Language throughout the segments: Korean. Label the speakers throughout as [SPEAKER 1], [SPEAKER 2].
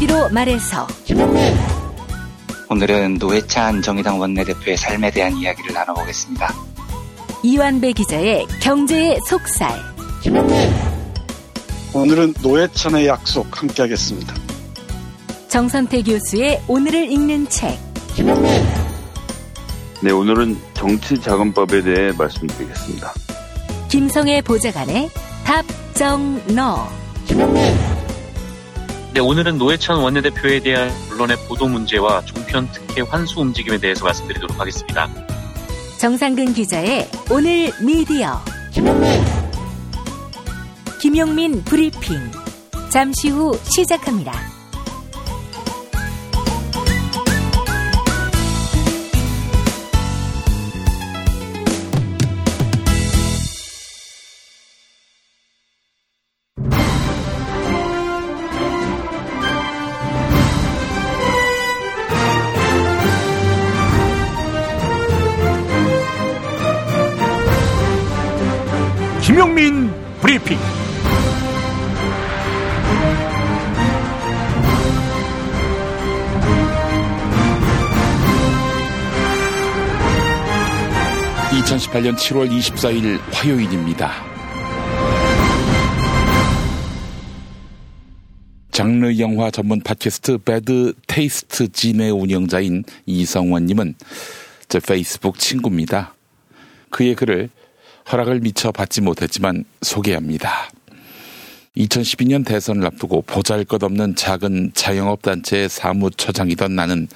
[SPEAKER 1] 한마디로 말해서
[SPEAKER 2] 오늘은 노회찬 정의당 원내대표의 삶에 대한 이야기를 나눠보겠습니다.
[SPEAKER 1] 이완배 기자의 경제의 속살.
[SPEAKER 3] 오늘은 노회찬의 약속 함께 하겠습니다.
[SPEAKER 1] 정선태 교수의 오늘을 읽는 책.
[SPEAKER 4] 네, 오늘은 정치자금법에 대해 말씀드리겠습니다.
[SPEAKER 1] 김성애 보좌관의 답정너
[SPEAKER 5] 네, 오늘은 노회찬 원내대표에 대한 언론의 보도 문제와 종편 특혜 환수 움직임에 대해서 말씀드리도록 하겠습니다.
[SPEAKER 1] 정상근 기자의 오늘 미디어 김용민 브리핑 잠시 후 시작합니다.
[SPEAKER 6] (2018년 7월 24일) 화요일입니다. 장르 영화 전문 팟캐스트 배드 테이스트 진의 운영자인 이성원님은 제 페이스북 친구입니다. 그의 글을 허락을 미처 받지 못했지만 소개합니다. 2012년 대선을 앞두고 보잘 것 없는 작은 자영업단체의 사무처장이던 나는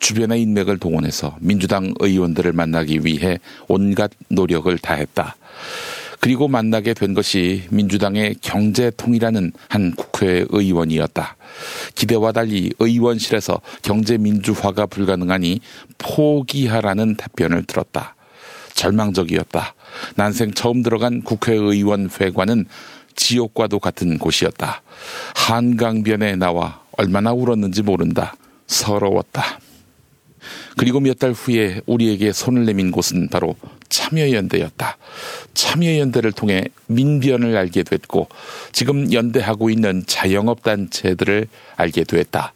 [SPEAKER 6] 주변의 인맥을 동원해서 민주당 의원들을 만나기 위해 온갖 노력을 다했다. 그리고 만나게 된 것이 민주당의 경제통이라는 한 국회 의원이었다. 기대와 달리 의원실에서 경제민주화가 불가능하니 포기하라는 답변을 들었다. 절망적이었다. 난생 처음 들어간 국회의원 회관은 지옥과도 같은 곳이었다. 한강변에 나와 얼마나 울었는지 모른다. 서러웠다. 그리고 몇 달 후에 우리에게 손을 내민 곳은 바로 참여연대였다. 참여연대를 통해 민변을 알게 됐고 지금 연대하고 있는 자영업단체들을 알게 됐다.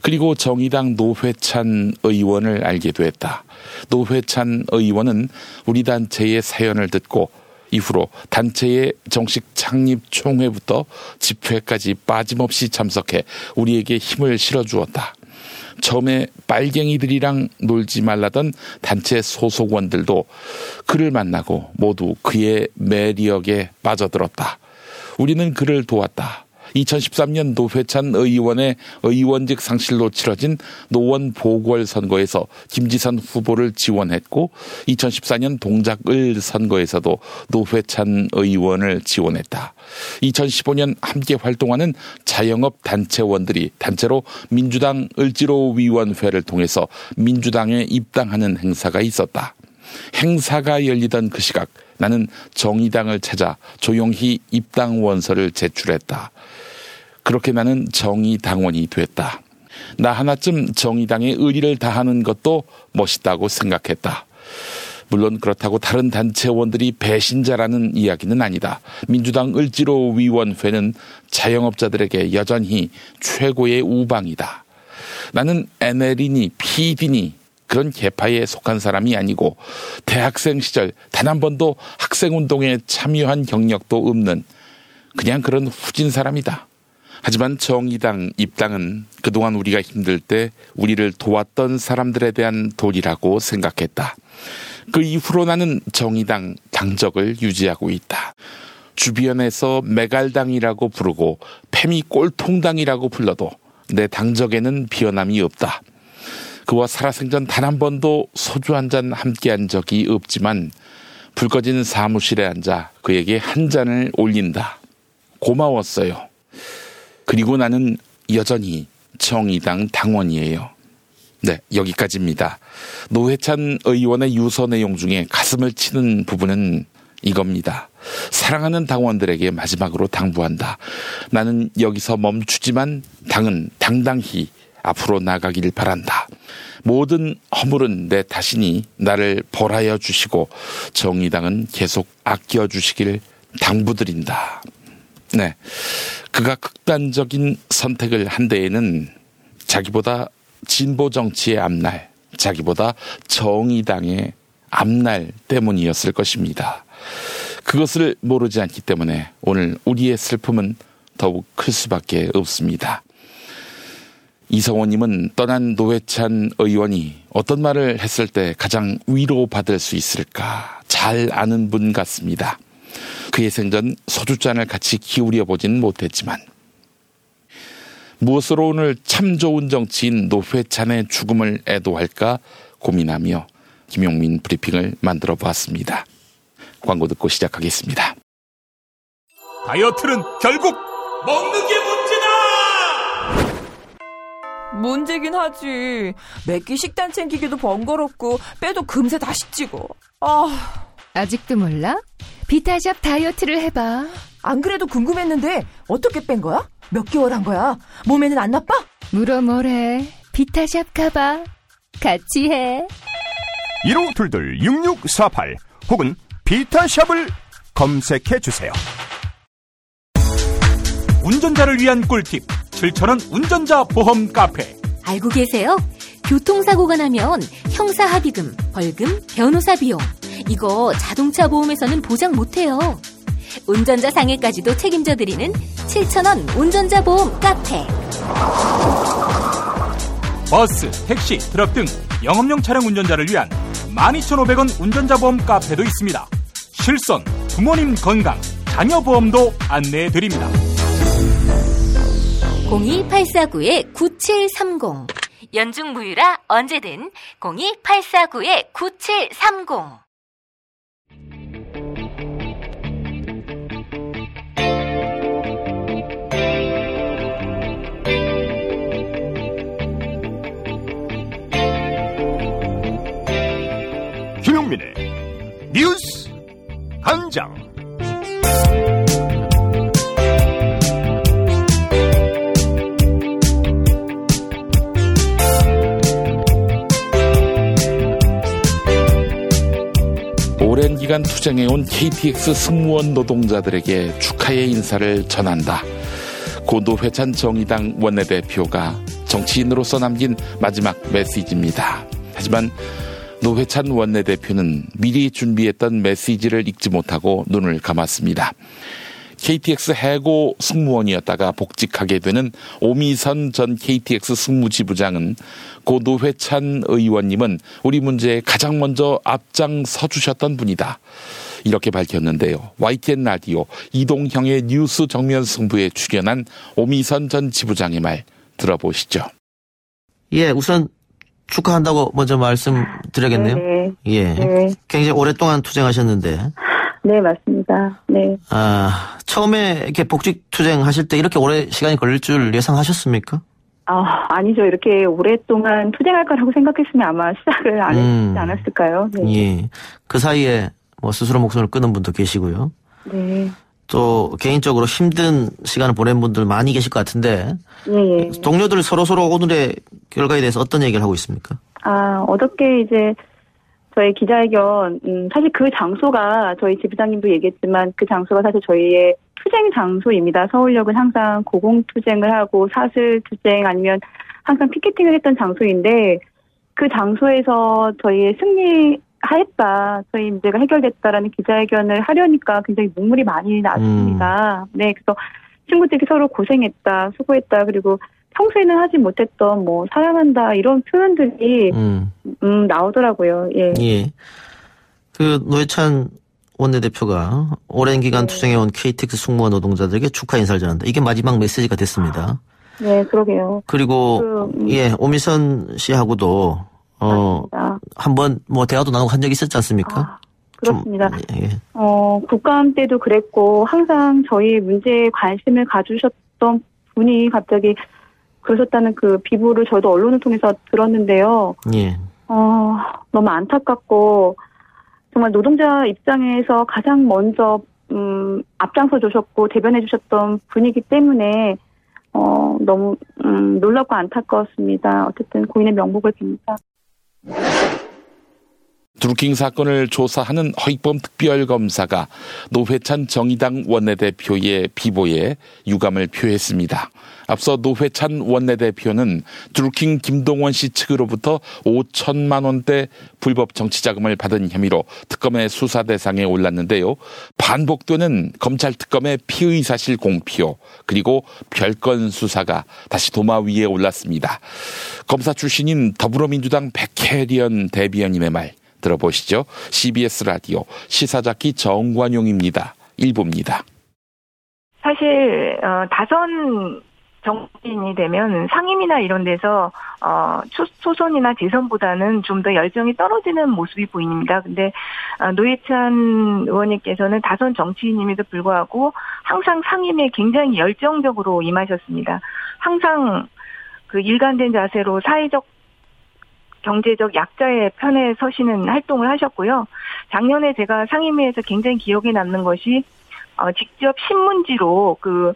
[SPEAKER 6] 그리고 정의당 노회찬 의원을 알게 됐다. 노회찬 의원은 우리 단체의 사연을 듣고 이후로 단체의 정식 창립 총회부터 집회까지 빠짐없이 참석해 우리에게 힘을 실어주었다. 처음에 빨갱이들이랑 놀지 말라던 단체 소속원들도 그를 만나고 모두 그의 매력에 빠져들었다. 우리는 그를 도왔다. 2013년 노회찬 의원의 의원직 상실로 치러진 노원 보궐선거에서 김지선 후보를 지원했고 2014년 동작을 선거에서도 노회찬 의원을 지원했다. 2015년 함께 활동하는 자영업 단체원들이 단체로 민주당 을지로위원회를 통해서 민주당에 입당하는 행사가 있었다. 행사가 열리던 그 시각 나는 정의당을 찾아 조용히 입당 원서를 제출했다. 그렇게 나는 정의당원이 됐다. 나 하나쯤 정의당의 의리를 다하는 것도 멋있다고 생각했다. 물론 그렇다고 다른 단체원들이 배신자라는 이야기는 아니다. 민주당 을지로 위원회는 자영업자들에게 여전히 최고의 우방이다. 나는 NL이니 PD니 그런 개파에 속한 사람이 아니고 대학생 시절 단 한 번도 학생운동에 참여한 경력도 없는 그냥 그런 후진 사람이다. 하지만 정의당 입당은 그동안 우리가 힘들 때 우리를 도왔던 사람들에 대한 돈이라고 생각했다. 그 이후로 나는 정의당 당적을 유지하고 있다. 주변에서 메갈당이라고 부르고 페미 꼴통당이라고 불러도 내 당적에는 비어남이 없다. 그와 살아생전 단 한 번도 소주 한 잔 함께 한 적이 없지만 불 꺼진 사무실에 앉아 그에게 한 잔을 올린다. 고마웠어요. 그리고 나는 여전히 정의당 당원이에요. 네, 여기까지입니다. 노회찬 의원의 유서 내용 중에 가슴을 치는 부분은 이겁니다. 사랑하는 당원들에게 마지막으로 당부한다. 나는 여기서 멈추지만 당은 당당히 앞으로 나가길 바란다. 모든 허물은 내 탓이니 나를 벌하여 주시고 정의당은 계속 아껴 주시길 당부드린다. 네. 그가 극단적인 선택을 한 데에는 자기보다 진보 정치의 앞날, 자기보다 정의당의 앞날 때문이었을 것입니다. 그것을 모르지 않기 때문에 오늘 우리의 슬픔은 더욱 클 수밖에 없습니다. 이성호님은 떠난 노회찬 의원이 어떤 말을 했을 때 가장 위로받을 수 있을까 잘 아는 분 같습니다. 그의 생전 소주잔을 같이 기울여 보진 못했지만 무엇으로 오늘 참 좋은 정치인 노회찬의 죽음을 애도할까 고민하며 김용민 브리핑을 만들어 보았습니다. 광고 듣고 시작하겠습니다.
[SPEAKER 7] 다이어트는 결국 먹는 게 문제다!
[SPEAKER 8] 문제긴 하지. 매끼 식단 챙기기도 번거롭고 빼도 금세 다시 찌고. 아,
[SPEAKER 9] 아직도 몰라? 비타샵 다이어트를 해봐.
[SPEAKER 8] 안 그래도 궁금했는데 어떻게 뺀 거야? 몇 개월 한 거야? 몸에는 안 나빠?
[SPEAKER 9] 물어 뭐래. 비타샵 가봐. 같이 해.
[SPEAKER 7] 1522-6648 혹은 비타샵을 검색해 주세요. 운전자를 위한 꿀팁 7,000원 운전자 보험 카페
[SPEAKER 1] 알고 계세요? 교통사고가 나면 형사합의금, 벌금, 변호사 비용. 이거 자동차 보험에서는 보장 못해요. 운전자 상해까지도 책임져 드리는 7,000원 운전자 보험 카페.
[SPEAKER 7] 버스, 택시, 트럭 등 영업용 차량 운전자를 위한 12,500원 운전자 보험 카페도 있습니다. 실손, 부모님 건강, 자녀 보험도 안내해 드립니다.
[SPEAKER 1] 02849-9730 연중 무휴라 언제든 02849-9730
[SPEAKER 7] 김용민의 뉴스 한장
[SPEAKER 6] 오랜 기간 투쟁해온 KTX 승무원 노동자들에게 축하의 인사를 전한다. 고 노회찬 정의당 원내대표가 정치인으로서 남긴 마지막 메시지입니다. 하지만 노회찬 원내대표는 미리 준비했던 메시지를 읽지 못하고 눈을 감았습니다. KTX 해고 승무원이었다가 복직하게 되는 오미선 전 KTX 승무지부장은 고 노회찬 의원님은 우리 문제에 가장 먼저 앞장서 주셨던 분이다. 이렇게 밝혔는데요. YTN 라디오 이동형의 뉴스 정면 승부에 출연한 오미선 전 지부장의 말 들어보시죠.
[SPEAKER 10] 예, 우선 축하한다고 먼저 말씀드려야겠네요.
[SPEAKER 11] 네,
[SPEAKER 10] 예.
[SPEAKER 11] 네.
[SPEAKER 10] 굉장히 오랫동안 투쟁하셨는데,
[SPEAKER 11] 네, 맞습니다. 네.
[SPEAKER 10] 아, 처음에 이렇게 복직 투쟁 하실 때 이렇게 오래 시간이 걸릴 줄 예상하셨습니까?
[SPEAKER 11] 아, 아니죠. 이렇게 오랫동안 투쟁할 거라고 생각했으면 아마 시작을 안
[SPEAKER 10] 음.
[SPEAKER 11] 했지 않았을까요? 네.
[SPEAKER 10] 예. 그 사이에 뭐 스스로 목숨을 끊은 분도 계시고요.
[SPEAKER 11] 네.
[SPEAKER 10] 또 개인적으로 힘든 시간을 보낸 분들 많이 계실 것 같은데,
[SPEAKER 11] 예, 예.
[SPEAKER 10] 동료들 서로 서로 오늘의 결과에 대해서 어떤 얘기를 하고 있습니까?
[SPEAKER 11] 아, 어저께 이제 저희 기자회견, 음, 사실 그 장소가 저희 지부장님도 얘기했지만 그 장소가 사실 저희의 투쟁 장소입니다. 서울역은 항상 고공투쟁을 하고 사슬 투쟁 아니면 항상 피켓팅을 했던 장소인데 그 장소에서 저희의 승리하였다, 저희 문제가 해결됐다라는 기자회견을 하려니까 굉장히 눈물이 많이 났습니다. 네, 그래서 친구들이 서로 고생했다, 수고했다, 그리고 평소에는 하지 못했던 뭐 사랑한다 이런 표현들이
[SPEAKER 10] 음,
[SPEAKER 11] 음, 나오더라고요. 예.
[SPEAKER 10] 예. 그 노회찬 원내대표가 오랜 기간
[SPEAKER 11] 네.
[SPEAKER 10] 투쟁해온 KTX 승무원 노동자들에게 축하 인사를 전한다. 이게 마지막 메시지가 됐습니다.
[SPEAKER 11] 네, 그러게요.
[SPEAKER 10] 그리고
[SPEAKER 11] 그, 음.
[SPEAKER 10] 예 오미선 씨하고도 어
[SPEAKER 11] 맞습니다.
[SPEAKER 10] 한번 뭐 대화도 나누고 한 적이 있었지 않습니까?
[SPEAKER 11] 아, 그렇습니다.
[SPEAKER 10] 좀, 예.
[SPEAKER 11] 어, 국감 때도 그랬고 항상 저희 문제에 관심을 가주셨던 분이 갑자기 그러셨다는 그 비보를 저도 언론을 통해서 들었는데요.
[SPEAKER 10] 예.
[SPEAKER 11] 어, 너무 안타깝고 정말 노동자 입장에서 가장 먼저 음, 앞장서 주셨고 대변해 주셨던 분이기 때문에 어, 너무 음, 놀랍고 안타까웠습니다. 어쨌든 고인의 명복을 빕니다.
[SPEAKER 6] 두 드루킹 사건을 조사하는 허익범 특별검사가 노회찬 정의당 원내대표의 비보에 유감을 표했습니다. 앞서 노회찬 원내대표는 드루킹 김동원 씨 측으로부터 5천만 원대 불법 정치 자금을 받은 혐의로 특검의 수사 대상에 올랐는데요. 반복되는 검찰 특검의 피의 사실 공표 그리고 별건 수사가 다시 도마 위에 올랐습니다. 검사 출신인 더불어민주당 백혜련 대변인의 말 들어보시죠. CBS 라디오 시사자키 정관용입니다. 일부입니다.
[SPEAKER 12] 사실 어, 다선 정치인이 되면 상임이나 이런 데서 어 초선이나 재선보다는 좀 더 열정이 떨어지는 모습이 보입니다. 근데 어, 노회찬 의원님께서는 다선 정치인임에도 불구하고 항상 상임에 굉장히 열정적으로 임하셨습니다. 항상 그 일관된 자세로 사회적 경제적 약자의 편에 서시는 활동을 하셨고요. 작년에 제가 상임위에서 굉장히 기억에 남는 것이 어, 직접 신문지로 그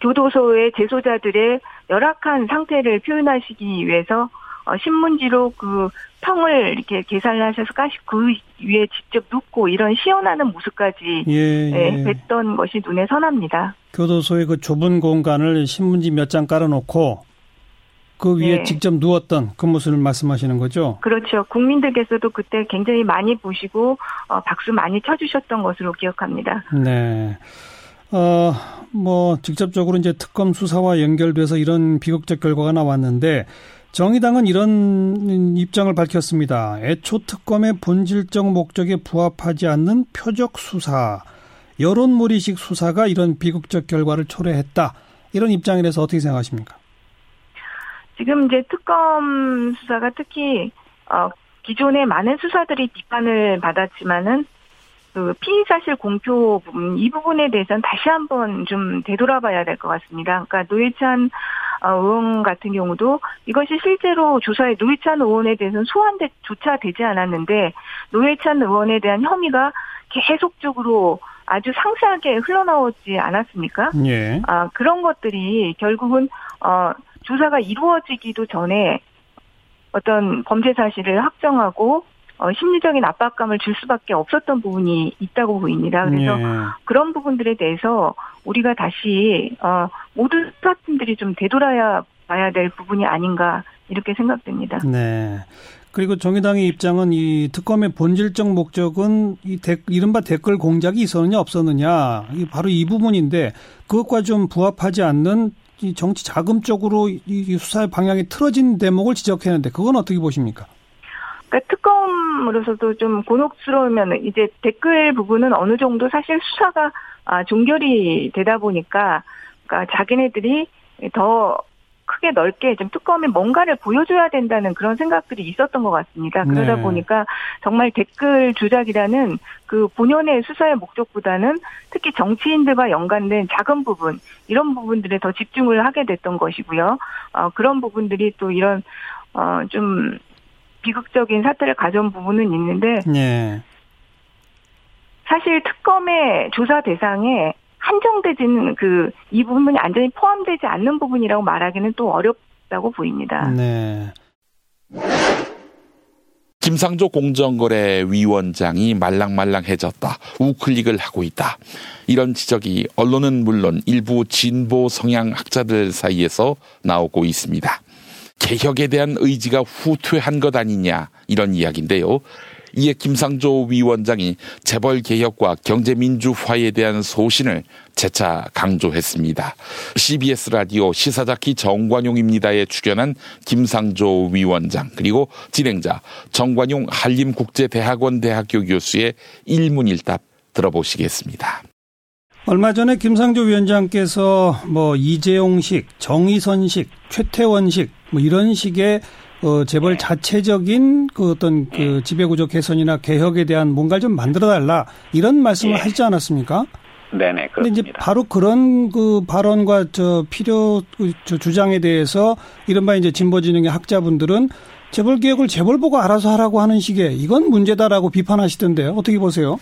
[SPEAKER 12] 교도소의 재소자들의 열악한 상태를 표현하시기 위해서 어, 신문지로 그 평을 이렇게 계산을 하셔서 까시 그 위에 직접 눕고 이런 시연하는 모습까지
[SPEAKER 13] 예,
[SPEAKER 12] 예, 뵀던 것이 눈에 선합니다.
[SPEAKER 13] 교도소의 그 좁은 공간을 신문지 몇 장 깔아놓고 그 위에
[SPEAKER 12] 네.
[SPEAKER 13] 직접 누웠던 그 모습을 말씀하시는 거죠?
[SPEAKER 12] 그렇죠. 국민들께서도 그때 굉장히 많이 보시고 어, 박수 많이 쳐주셨던 것으로 기억합니다.
[SPEAKER 13] 네. 어, 뭐, 직접적으로 이제 특검 수사와 연결돼서 이런 비극적 결과가 나왔는데, 정의당은 이런 입장을 밝혔습니다. 애초 특검의 본질적 목적에 부합하지 않는 표적 수사, 여론몰이식 수사가 이런 비극적 결과를 초래했다. 이런 입장이라서 어떻게 생각하십니까?
[SPEAKER 12] 지금 이제 특검 수사가 특히 어, 기존의 많은 수사들이 비판을 받았지만은 그 피의 사실 공표 부분 이 부분에 대해서는 다시 한번 좀 되돌아봐야 될 것 같습니다. 그러니까 노회찬 어, 의원 같은 경우도 이것이 실제로 조사에 노회찬 의원에 대해서는 소환조차 되지 않았는데 노회찬 의원에 대한 혐의가 계속적으로 아주 상세하게 흘러나오지 않았습니까?
[SPEAKER 13] 예.
[SPEAKER 12] 아, 그런 것들이 결국은, 어, 조사가 이루어지기도 전에 어떤 범죄 사실을 확정하고, 어, 심리적인 압박감을 줄 수밖에 없었던 부분이 있다고 보입니다. 그래서
[SPEAKER 13] 예.
[SPEAKER 12] 그런 부분들에 대해서 우리가 다시, 어, 모든 수사팀들이 좀 되돌아야 봐야 될 부분이 아닌가, 이렇게 생각됩니다.
[SPEAKER 13] 네. 그리고 정의당의 입장은 이 특검의 본질적 목적은 이 데, 이른바 댓글 공작이 있었느냐 없었느냐 이 바로 이 부분인데 그것과 좀 부합하지 않는 이 정치 자금 쪽으로 이- 이 수사의 방향이 틀어진 대목을 지적했는데 그건 어떻게 보십니까?
[SPEAKER 12] 그러니까 특검으로서도 좀 곤혹스러우면 이제 댓글 부분은 어느 정도 사실 수사가 아, 종결이 되다 보니까 그러니까 자기네들이 더 크게 넓게 좀 특검에 뭔가를 보여줘야 된다는 그런 생각들이 있었던 것 같습니다. 그러다
[SPEAKER 14] 네.
[SPEAKER 12] 보니까 정말 댓글 조작이라는 그 본연의 수사의 목적보다는 특히 정치인들과 연관된 작은 부분 이런 부분들에 더 집중을 하게 됐던 것이고요. 어, 그런 부분들이 또 이런 어, 좀 비극적인 사태를 가져온 부분은 있는데
[SPEAKER 13] 네.
[SPEAKER 12] 사실 특검의 조사 대상에 한정되지는 그 이 부분이 완전히 포함되지 않는 부분이라고 말하기는 또 어렵다고 보입니다.
[SPEAKER 13] 네.
[SPEAKER 6] 김상조 공정거래위원장이 말랑말랑해졌다. 우클릭을 하고 있다. 이런 지적이 언론은 물론 일부 진보 성향 학자들 사이에서 나오고 있습니다. 개혁에 대한 의지가 후퇴한 것 아니냐 이런 이야기인데요. 이에 김상조 위원장이 재벌 개혁과 경제 민주화에 대한 소신을 재차 강조했습니다. CBS 라디오 시사자키 정관용입니다에 출연한 김상조 위원장 그리고 진행자 정관용 한림국제대학원 대학교 교수의 일문일답 들어보시겠습니다.
[SPEAKER 13] 얼마 전에 김상조 위원장께서 뭐 이재용식, 정의선식, 최태원식 뭐 이런 식의 어, 재벌 자체적인 그 어떤 그 지배구조 개선이나 개혁에 대한 뭔가를 좀 만들어 달라 이런 말씀을
[SPEAKER 15] 예.
[SPEAKER 13] 하시지 않았습니까?
[SPEAKER 15] 네네
[SPEAKER 13] 근데 이제. 바로 그런 그 발언과 저 필요 그저 주장에 대해서 이른바 이제 진보 진영의 학자분들은 재벌 개혁을 재벌 보고 알아서 하라고 하는 식의 이건 문제다라고 비판하시던데요. 어떻게 보세요?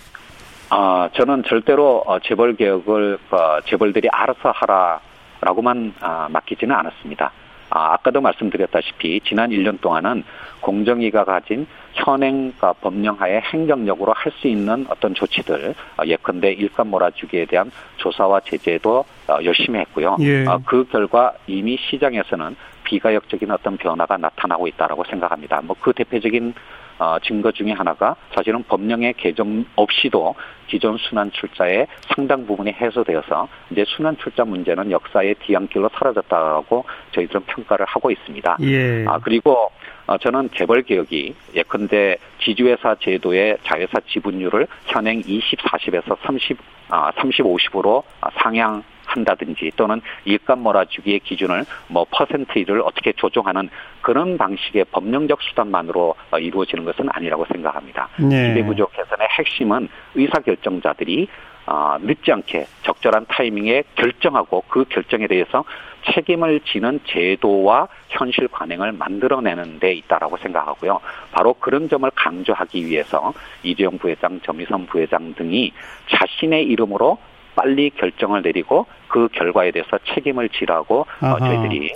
[SPEAKER 15] 아 저는 절대로 어, 재벌 개혁을 어, 재벌들이 알아서 하라라고만 아, 맡기지는 않았습니다. 아, 아까도 말씀드렸다시피 지난 1년 동안은 공정위가 가진 현행과 법령하에 행정력으로 할 수 있는 어떤 조치들 어, 예컨대 일감 몰아주기에 대한 조사와 제재도 어, 열심히 했고요.
[SPEAKER 13] 예.
[SPEAKER 15] 어, 그 결과 이미 시장에서는 비가역적인 어떤 변화가 나타나고 있다라고 생각합니다. 뭐 그 대표적인 어, 증거 중에 하나가 사실은 법령의 개정 없이도 기존 순환 출자의 상당 부분이 해소되어서 이제 순환 출자 문제는 역사의 뒤안길로 사라졌다고 저희들은 평가를 하고 있습니다.
[SPEAKER 13] 예.
[SPEAKER 15] 아 그리고 어, 저는 재벌 개혁이 예컨대 지주회사 제도의 자회사 지분율을 현행 20, 40에서 30, 아, 30, 50으로 상향 한다든지 또는 일감 몰아주기의 기준을 뭐 퍼센트를 어떻게 조정하는 그런 방식의 법령적 수단만으로 어, 이루어지는 것은 아니라고 생각합니다.
[SPEAKER 13] 네.
[SPEAKER 15] 지배구조 개선의 핵심은 의사결정자들이 어, 늦지 않게 적절한 타이밍에 결정하고 그 결정에 대해서 책임을 지는 제도와 현실 관행을 만들어내는 데 있다라고 생각하고요. 바로 그런 점을 강조하기 위해서 이재용 부회장, 정의선 부회장 등이 자신의 이름으로 빨리 결정을 내리고 그 결과에 대해서 책임을 지라고 어,
[SPEAKER 13] 아하.
[SPEAKER 15] 저희들이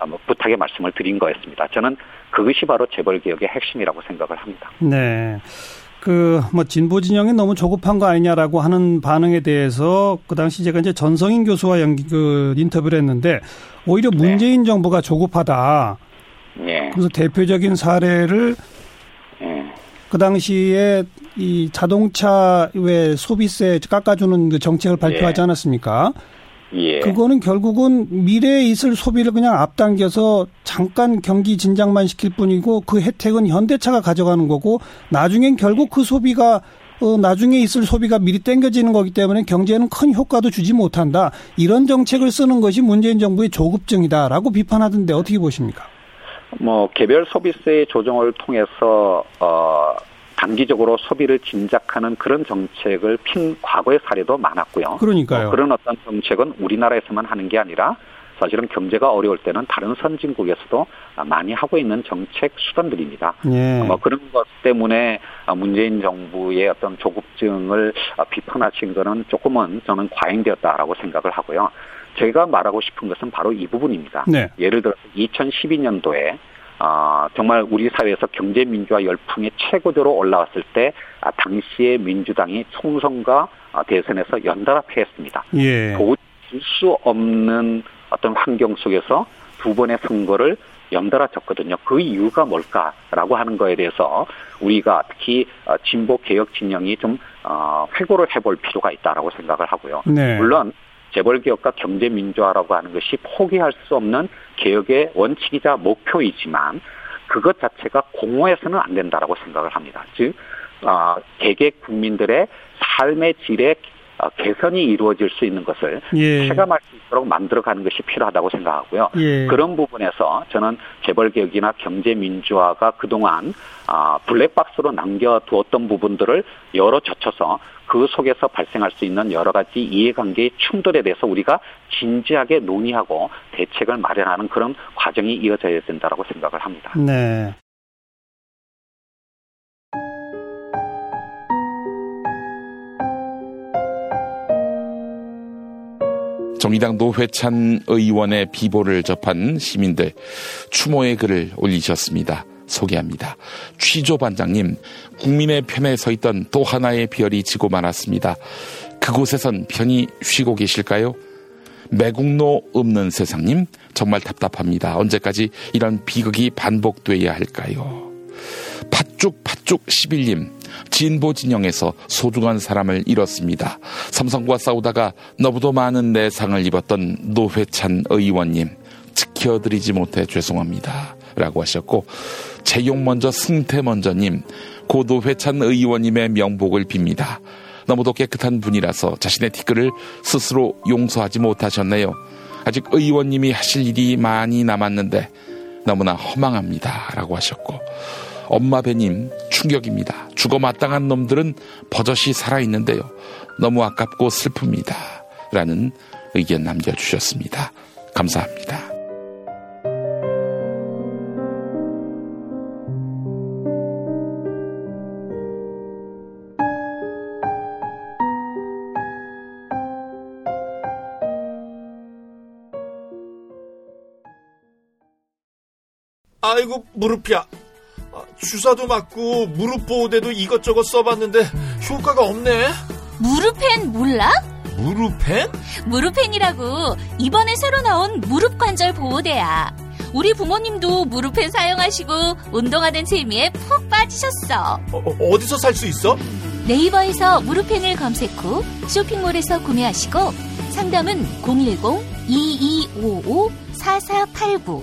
[SPEAKER 15] 아, 뭐 부탁의 말씀을 드린 거였습니다. 저는 그것이 바로 재벌 개혁의 핵심이라고 생각을 합니다.
[SPEAKER 13] 네. 그, 뭐, 진보 진영이 너무 조급한 거 아니냐라고 하는 반응에 대해서 그 당시 제가 이제 전성인 교수와 연기, 그, 인터뷰를 했는데 오히려 문재인 정부가 조급하다.
[SPEAKER 15] 예.
[SPEAKER 13] 그래서 대표적인 사례를
[SPEAKER 15] 예.
[SPEAKER 13] 그 당시에 이 자동차 왜 소비세 깎아주는 그 정책을 발표하지
[SPEAKER 15] 예.
[SPEAKER 13] 않았습니까?
[SPEAKER 15] 예.
[SPEAKER 13] 그거는 결국은 미래에 있을 소비를 그냥 앞당겨서 잠깐 경기 진작만 시킬 뿐이고 그 혜택은 현대차가 가져가는 거고 나중엔 결국 그 소비가 어, 나중에 있을 소비가 미리 땡겨지는 거기 때문에 경제에는 큰 효과도 주지 못한다. 이런 정책을 쓰는 것이 문재인 정부의 조급증이다라고 비판하던데 어떻게 보십니까?
[SPEAKER 15] 뭐 개별 소비세 조정을 통해서 어 단기적으로 소비를 진작하는 그런 정책을 핀 과거의 사례도 많았고요.
[SPEAKER 13] 그러니까요.
[SPEAKER 15] 어, 그런 어떤 정책은 우리나라에서만 하는 게 아니라 사실은 경제가 어려울 때는 다른 선진국에서도 많이 하고 있는 정책 수단들입니다.
[SPEAKER 13] 예.
[SPEAKER 15] 뭐 그런 것 때문에 문재인 정부의 어떤 조급증을 비판하신 거는 조금은 저는 과잉되었다라고 생각을 하고요. 제가 말하고 싶은 것은 바로 이 부분입니다.
[SPEAKER 13] 네.
[SPEAKER 15] 예를 들어서 2012년도에 아, 정말 우리 사회에서 경제 민주화 열풍이 최고조로 올라왔을 때 아, 당시에 민주당이 총선과 아, 대선에서 연달아 패했습니다.
[SPEAKER 13] 예.
[SPEAKER 15] 도저히 수 없는 어떤 환경 속에서 두 번의 선거를 연달아 졌거든요. 그 이유가 뭘까라고 하는 거에 대해서 우리가 특히 어, 진보 개혁 진영이 좀 어, 회고를 해볼 필요가 있다라고 생각을 하고요.
[SPEAKER 13] 네.
[SPEAKER 15] 물론 재벌 개혁과 경제 민주화라고 하는 것이 포기할 수 없는 개혁의 원칙이자 목표이지만 그것 자체가 공허해서는 안 된다라고 생각을 합니다. 즉, 어, 개개 국민들의 삶의 질의 어, 개선이 이루어질 수 있는 것을
[SPEAKER 13] 예.
[SPEAKER 15] 체감할 수 있도록 만들어가는 것이 필요하다고 생각하고요.
[SPEAKER 13] 예.
[SPEAKER 15] 그런 부분에서 저는 재벌 개혁이나 경제 민주화가 그동안 아, 블랙박스로 남겨두었던 부분들을 열어 젖혀서 그 속에서 발생할 수 있는 여러 가지 이해관계의 충돌에 대해서 우리가 진지하게 논의하고 대책을 마련하는 그런 과정이 이어져야 된다고 생각을 합니다.
[SPEAKER 13] 네.
[SPEAKER 6] 정의당 노회찬 의원의 비보를 접한 시민들 추모의 글을 올리셨습니다. 소개합니다. 취조 반장님, 국민의 편에 서 있던 또 하나의 별이 지고 말았습니다. 그곳에선 편히 쉬고 계실까요? 매국노 없는 세상님, 정말 답답합니다. 언제까지 이런 비극이 반복돼야 할까요? 팥죽 팥죽 11님, 진보 진영에서 소중한 사람을 잃었습니다. 삼성과 싸우다가 너무도 많은 내상을 입었던 노회찬 의원님, 지켜드리지 못해 죄송합니다. 라고 하셨고, 재용 먼저 승태 먼저님, 고 노회찬 의원님의 명복을 빕니다. 너무도 깨끗한 분이라서 자신의 티끌을 스스로 용서하지 못하셨네요. 아직 의원님이 하실 일이 많이 남았는데 너무나 허망합니다. 라고 하셨고, 엄마 배님 충격입니다. 죽어 마땅한 놈들은 버젓이 살아있는데요. 너무 아깝고 슬픕니다. 라는 의견 남겨주셨습니다. 감사합니다.
[SPEAKER 14] 아이고 무릎이야. 아, 주사도 맞고 무릎 보호대도 이것저것 써봤는데 효과가 없네.
[SPEAKER 1] 무릎펜 몰라?
[SPEAKER 14] 무릎펜?
[SPEAKER 1] 무릎펜이라고 이번에 새로 나온 무릎 관절 보호대야. 우리 부모님도 무릎펜 사용하시고 운동하는 재미에 푹 빠지셨어.
[SPEAKER 14] 어, 디서 살 수 있어?
[SPEAKER 1] 네이버에서 무릎펜을 검색 후 쇼핑몰에서 구매하시고 상담은 010-2255-4489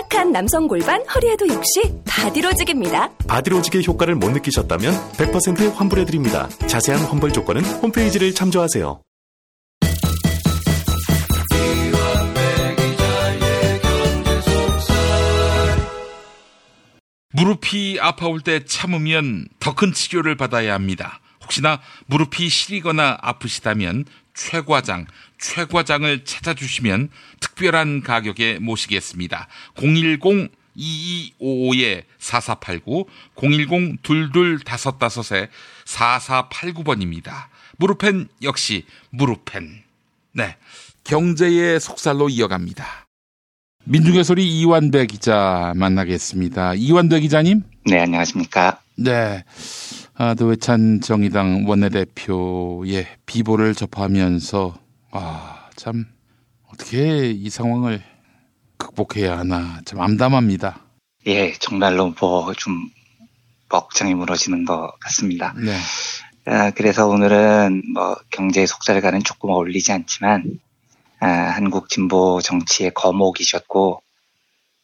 [SPEAKER 16] 삐딱한 남성 골반 허리에도 역시 바디로직입니다.
[SPEAKER 17] 바디로직의 효과를 못 느끼셨다면 100% 환불해드립니다. 자세한 환불 조건은 홈페이지를 참조하세요.
[SPEAKER 6] 무릎이 아파올 때 참으면 더 큰 치료를 받아야 합니다. 혹시나 무릎이 시리거나 아프시다면 최과장, 최과장을 찾아주시면 특별한 가격에 모시겠습니다. 010-2255-4489, 010-2255-4489번입니다. 4489번입니다. 무릎펜 역시 무릎펜. 네. 경제의 속살로 이어갑니다. 민중의 소리 이완배 기자 만나겠습니다. 이완배 기자님?
[SPEAKER 2] 네, 안녕하십니까.
[SPEAKER 6] 네. 아, 노회찬 정의당 원내대표의 비보를 접하면서, 아, 참, 어떻게 이 상황을 극복해야 하나, 참 암담합니다.
[SPEAKER 2] 예, 정말로 뭐, 좀, 벅장이 무너지는 것 같습니다.
[SPEAKER 6] 네.
[SPEAKER 2] 아, 그래서 오늘은 뭐, 경제 속살가는 조금 어울리지 않지만, 아, 한국 진보 정치의 거목이셨고,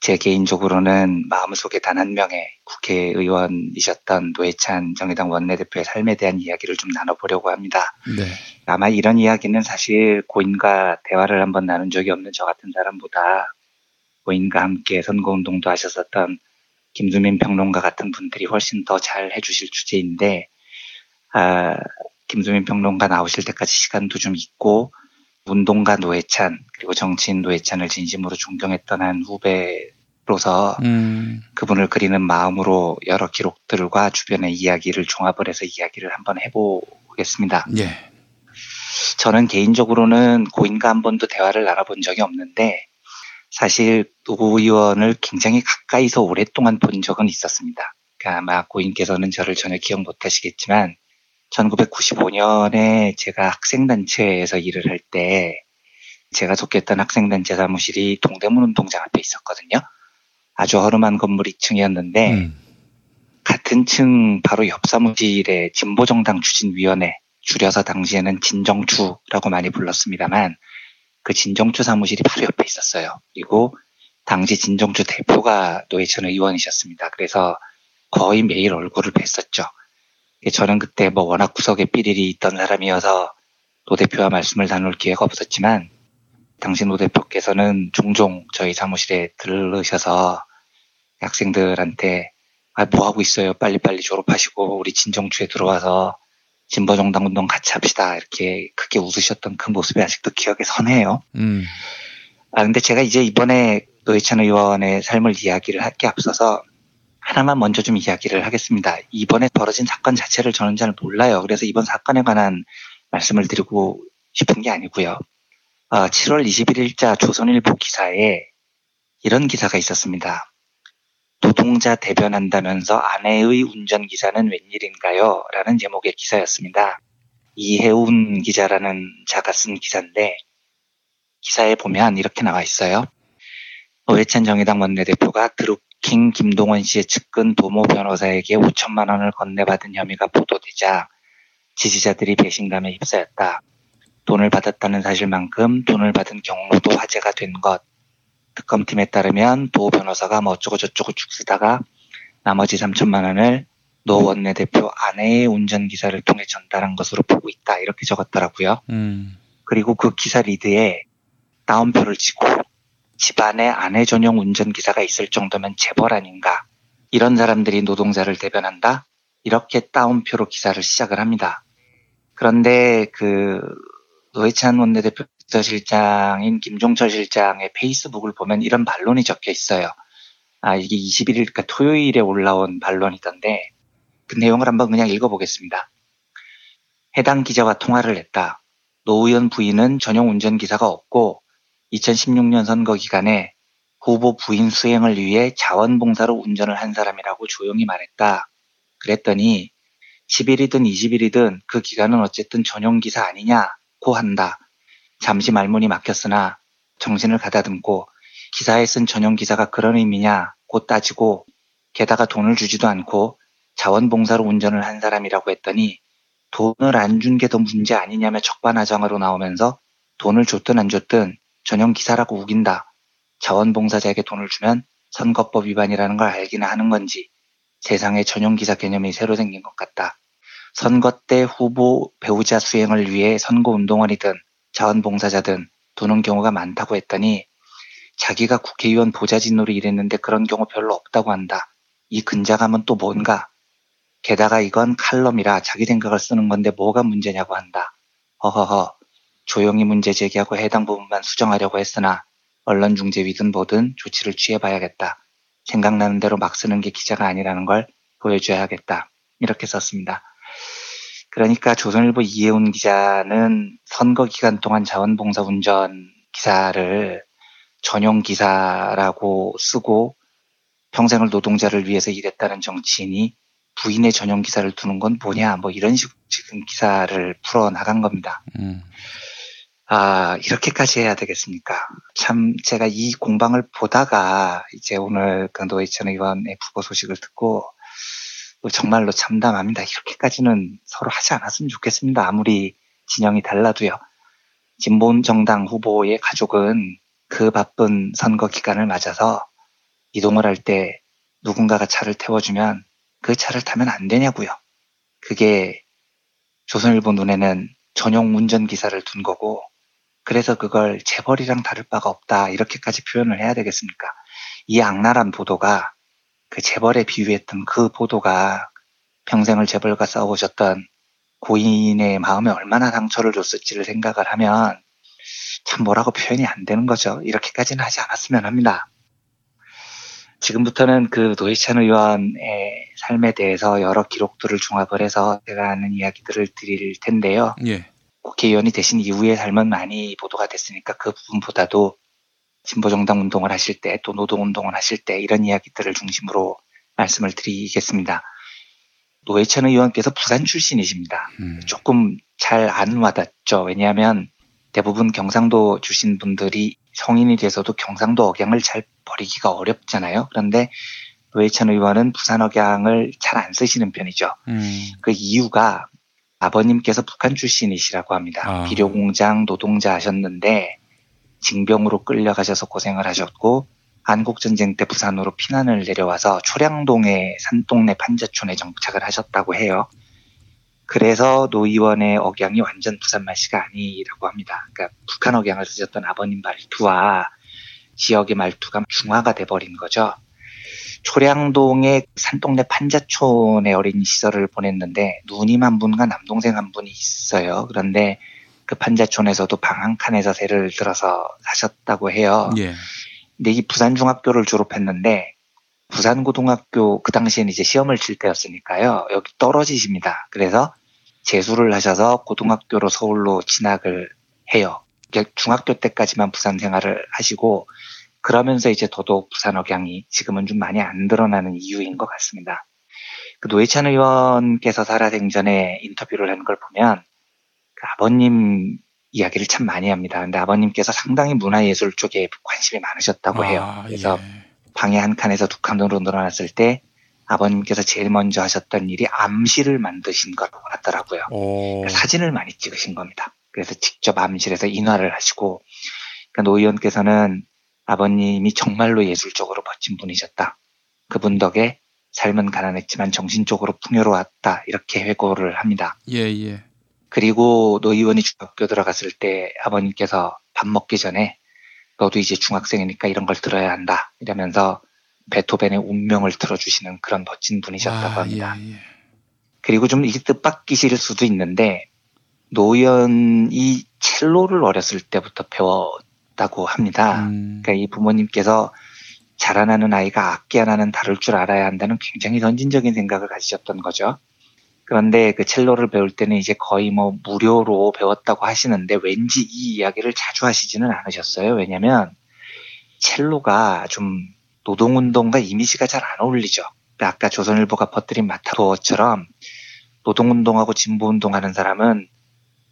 [SPEAKER 2] 제 개인적으로는 마음속에 단 한 명의 국회의원이셨던 노회찬 정의당 원내대표의 삶에 대한 이야기를 좀 나눠보려고 합니다.
[SPEAKER 6] 네.
[SPEAKER 2] 아마 이런 이야기는 사실 고인과 대화를 한번 나눈 적이 없는 저 같은 사람보다 고인과 함께 선거운동도 하셨었던 김수민 평론가 같은 분들이 훨씬 더 잘 해주실 주제인데, 아, 김수민 평론가 나오실 때까지 시간도 좀 있고, 운동가 노회찬 그리고 정치인 노회찬을 진심으로 존경했던 한 후배로서
[SPEAKER 6] 음.
[SPEAKER 2] 그분을 그리는 마음으로 여러 기록들과 주변의 이야기를 종합을 해서 이야기를 한번 해보겠습니다.
[SPEAKER 6] 예.
[SPEAKER 2] 저는 개인적으로는 고인과 한 번도 대화를 나눠본 적이 없는데 사실 노 의원을 굉장히 가까이서 오랫동안 본 적은 있었습니다. 그러니까 아마 고인께서는 저를 전혀 기억 못 하시겠지만 1995년에 제가 학생단체에서 일을 할 때 제가 속했던 학생단체 사무실이 동대문 운동장 앞에 있었거든요. 아주 허름한 건물 2층이었는데
[SPEAKER 6] 음.
[SPEAKER 2] 같은 층 바로 옆 사무실에 진보정당 추진위원회 줄여서 당시에는 진정추라고 많이 불렀습니다만 그 진정추 사무실이 바로 옆에 있었어요. 그리고 당시 진정추 대표가 노회찬 의원이셨습니다. 그래서 거의 매일 얼굴을 뵀었죠. 저는 그때 뭐 워낙 구석에 삐리리 있던 사람이어서 노 대표와 말씀을 나눌 기회가 없었지만 당시 노 대표께서는 종종 저희 사무실에 들르셔서 학생들한테 아, 뭐 하고 있어요? 빨리빨리 졸업하시고 우리 진정추에 들어와서 진보정당 운동 같이 합시다. 이렇게 크게 웃으셨던 그 모습이 아직도 기억에 선해요.
[SPEAKER 6] 음.
[SPEAKER 2] 아, 근데 제가 이제 이번에 노회찬 의원의 삶을 이야기를 할 게 앞서서 하나만 먼저 좀 이야기를 하겠습니다. 이번에 벌어진 사건 자체를 저는 잘 몰라요. 그래서 이번 사건에 관한 말씀을 드리고 싶은 게 아니고요. 어, 7월 21일자 조선일보 기사에 이런 기사가 있었습니다. 노동자 대변한다면서 아내의 운전기사는 웬일인가요? 라는 제목의 기사였습니다. 이혜운 기자라는 자가 쓴 기사인데 기사에 보면 이렇게 나와 있어요. 노회찬 정의당 원내대표가 드루 킹 김동원 씨의 측근 도모 변호사에게 5천만 원을 건네받은 혐의가 보도되자 지지자들이 배신감에 휩싸였다. 돈을 받았다는 사실만큼 돈을 받은 경로도 화제가 된 것. 특검팀에 따르면 도 변호사가 뭐 어쩌고 저쩌고 쭉 쓰다가 나머지 3천만 원을 노 원내대표 아내의 운전기사를 통해 전달한 것으로 보고 있다. 이렇게 적었더라고요.
[SPEAKER 6] 음.
[SPEAKER 2] 그리고 그 기사 리드에 따옴표를 치고 집안에 아내 전용 운전기사가 있을 정도면 재벌 아닌가. 이런 사람들이 노동자를 대변한다. 이렇게 따옴표로 기사를 시작을 합니다. 그런데 그 노회찬 원내대표 비서실장인 김종철 실장의 페이스북을 보면 이런 반론이 적혀 있어요. 아, 이게 21일, 그러니까 토요일에 올라온 반론이던데, 그 내용을 한번 그냥 읽어보겠습니다. 해당 기자와 통화를 했다. 노 의원 부인은 전용 운전기사가 없고, 2016년 선거 기간에 후보 부인 수행을 위해 자원봉사로 운전을 한 사람이라고 조용히 말했다. 그랬더니 10일이든 20일이든 그 기간은 어쨌든 전용 기사 아니냐고 한다. 잠시 말문이 막혔으나 정신을 가다듬고 기사에 쓴 전용 기사가 그런 의미냐고 따지고 게다가 돈을 주지도 않고 자원봉사로 운전을 한 사람이라고 했더니 돈을 안 준 게 더 문제 아니냐며 적반하장으로 나오면서 돈을 줬든 안 줬든 전용 기사라고 우긴다. 자원봉사자에게 돈을 주면 선거법 위반이라는 걸 알기나 하는 건지 세상에 전용 기사 개념이 새로 생긴 것 같다. 선거 때 후보 배우자 수행을 위해 선거 운동원이든 자원봉사자든 도는 경우가 많다고 했더니 자기가 국회의원 보좌진으로 일했는데 그런 경우 별로 없다고 한다. 이 근자감은 또 뭔가? 게다가 이건 칼럼이라 자기 생각을 쓰는 건데 뭐가 문제냐고 한다. 허허허. 조용히 문제 제기하고 해당 부분만 수정하려고 했으나 언론 중재위든 뭐든 조치를 취해봐야겠다. 생각나는 대로 막 쓰는 게 기자가 아니라는 걸 보여줘야겠다. 이렇게 썼습니다. 그러니까 조선일보 이혜훈 기자는 선거 기간 동안 자원봉사 운전 기사를 전용 기사라고 쓰고 평생을 노동자를 위해서 일했다는 정치인이 부인의 전용 기사를 두는 건 뭐냐 뭐 이런 식으로 지금 기사를 풀어 나간 겁니다.
[SPEAKER 6] 음.
[SPEAKER 2] 아 이렇게까지 해야 되겠습니까? 참 제가 이 공방을 보다가 이제 오늘 그 노회찬 의원의 부고 소식을 듣고 정말로 참담합니다. 이렇게까지는 서로 하지 않았으면 좋겠습니다. 아무리 진영이 달라도요. 진보 정당 후보의 가족은 그 바쁜 선거 기간을 맞아서 이동을 할 때 누군가가 차를 태워주면 그 차를 타면 안 되냐고요. 그게 조선일보 눈에는 전용 운전기사를 둔 거고 그래서 그걸 재벌이랑 다를 바가 없다 이렇게까지 표현을 해야 되겠습니까? 이 악랄한 보도가 그 재벌에 비유했던 그 보도가 평생을 재벌과 싸워오셨던 고인의 마음에 얼마나 상처를 줬을지를 생각을 하면 참 뭐라고 표현이 안 되는 거죠. 이렇게까지는 하지 않았으면 합니다. 지금부터는 그 노회찬 의원의 삶에 대해서 여러 기록들을 종합을 해서 제가 아는 이야기들을 드릴 텐데요.
[SPEAKER 6] 예.
[SPEAKER 2] 국회의원이 되신 이후의 삶은 많이 보도가 됐으니까 그 부분보다도 진보정당 운동을 하실 때 또 노동운동을 하실 때 이런 이야기들을 중심으로 말씀을 드리겠습니다. 노회찬 의원께서 부산 출신이십니다.
[SPEAKER 6] 음.
[SPEAKER 2] 조금 잘 안 와닿죠. 왜냐하면 대부분 경상도 출신 분들이 성인이 돼서도 경상도 억양을 잘 버리기가 어렵잖아요. 그런데 노회찬 의원은 부산 억양을 잘 안 쓰시는 편이죠.
[SPEAKER 6] 음.
[SPEAKER 2] 그 이유가 아버님께서 북한 출신이시라고 합니다.
[SPEAKER 6] 아.
[SPEAKER 2] 비료 공장 노동자 하셨는데 징병으로 끌려가셔서 고생을 하셨고 한국 전쟁 때 부산으로 피난을 내려와서 초량동의 산동네 판자촌에 정착을 하셨다고 해요. 그래서 노 의원의 억양이 완전 부산 말씨가 아니라고 합니다. 그러니까 북한 억양을 쓰셨던 아버님 말투와 지역의 말투가 중화가 돼버린 거죠. 초량동의 산동네 판자촌에 어린 시절을 보냈는데 누님 한 분과 남동생 한 분이 있어요. 그런데 그 판자촌에서도 방 한 칸에서 새를 들어서 사셨다고 해요.
[SPEAKER 6] 예.
[SPEAKER 2] 근데 이 부산 중학교를 졸업했는데 부산 고등학교 그 당시에는 이제 시험을 칠 때였으니까요. 여기 떨어지십니다. 그래서 재수를 하셔서 고등학교로 서울로 진학을 해요. 중학교 때까지만 부산 생활을 하시고 그러면서 이제 더더욱 부산 억양이 지금은 좀 많이 안 드러나는 이유인 것 같습니다. 그 노회찬 의원께서 살아생전에 인터뷰를 한 걸 보면 그 아버님 이야기를 참 많이 합니다. 근데 아버님께서 상당히 문화예술 쪽에 관심이 많으셨다고 해요.
[SPEAKER 6] 아,
[SPEAKER 2] 그래서 방에 한 칸에서 두 칸으로 늘어났을 때 아버님께서 제일 먼저 하셨던 일이 암시를 만드신 것 같더라고요.
[SPEAKER 6] 오.
[SPEAKER 2] 그러니까 사진을 많이 찍으신 겁니다. 그래서 직접 암실에서 인화를 하시고 그러니까 노 의원께서는 아버님이 정말로 예술적으로 멋진 분이셨다. 그분 덕에 삶은 가난했지만 정신적으로 풍요로웠다. 이렇게 회고를 합니다.
[SPEAKER 6] 예, 예.
[SPEAKER 2] 그리고 노 의원이 중학교 들어갔을 때 아버님께서 밥 먹기 전에 너도 이제 중학생이니까 이런 걸 들어야 한다. 이러면서 베토벤의 운명을 틀어주시는 그런 멋진 분이셨다고
[SPEAKER 6] 아,
[SPEAKER 2] 합니다.
[SPEAKER 6] 예, 예.
[SPEAKER 2] 그리고 좀 이게 뜻밖이실 수도 있는데 노 의원이 첼로를 어렸을 때부터 배 웠다고 합니다. 그러니까 이 부모님께서 자라나는 아이가 악기 하나는 다룰 줄 알아야 한다는 굉장히 선진적인 생각을 가지셨던 거죠. 그런데 그 첼로를 배울 때는 이제 거의 뭐 무료로 배웠다고 하시는데 왠지 이 이야기를 자주 하시지는 않으셨어요. 왜냐면 첼로가 좀 노동운동과 이미지가 잘 안 어울리죠. 그러니까 아까 조선일보가 퍼뜨린 마타도어처럼 노동운동하고 진보운동하는 사람은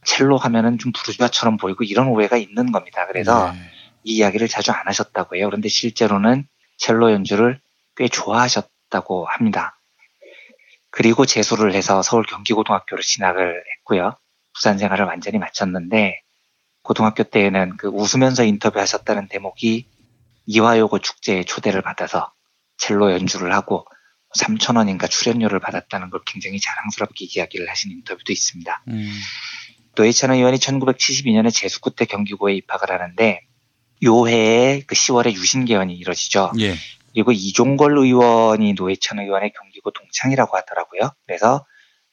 [SPEAKER 2] 첼로 하면은 좀 부르주아처럼 보이고 이런 오해가 있는 겁니다. 그래서
[SPEAKER 6] 네.
[SPEAKER 2] 이 이야기를 자주 안 하셨다고 해요. 그런데 실제로는 첼로 연주를 꽤 좋아하셨다고 합니다. 그리고 재수를 해서 서울 경기고등학교로 진학을 했고요. 부산 생활을 완전히 마쳤는데 고등학교 때에는 그 웃으면서 인터뷰하셨다는 대목이 이화여고 축제에 초대를 받아서 첼로 연주를 하고 3천 원인가 출연료를 받았다는 걸 굉장히 자랑스럽게 이야기를 하신 인터뷰도 있습니다. 노회찬 의원이 1972년에 재수 끝에 경기고에 입학을 하는데 요 해에 그 10월에 유신 개헌이 이뤄지죠.
[SPEAKER 6] 예.
[SPEAKER 2] 그리고 이종걸 의원이 노회찬 의원의 경기고 동창이라고 하더라고요. 그래서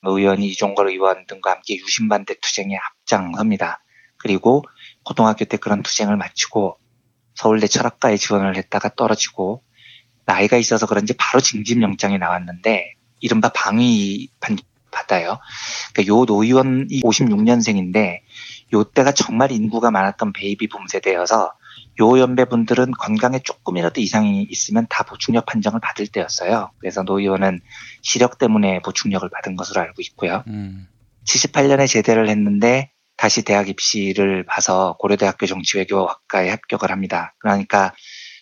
[SPEAKER 2] 노 의원이 이종걸 의원 등과 함께 유신반대 투쟁에 앞장섭니다. 그리고 고등학교 때 그런 투쟁을 마치고 서울대 철학과에 지원을 했다가 떨어지고 나이가 있어서 그런지 바로 징집영장이 나왔는데 이른바 방위 판정 받아요. 그러니까 요 노 의원이 56년생인데 요 때가 정말 인구가 많았던 베이비 붐 세대여서 요 연배분들은 건강에 조금이라도 이상이 있으면 다 보충력 판정을 받을 때였어요. 그래서 노 의원은 시력 때문에 보충력을 받은 것으로 알고 있고요. 78년에 제대를 했는데 다시 대학 입시를 봐서 고려대학교 정치외교학과에 합격을 합니다. 그러니까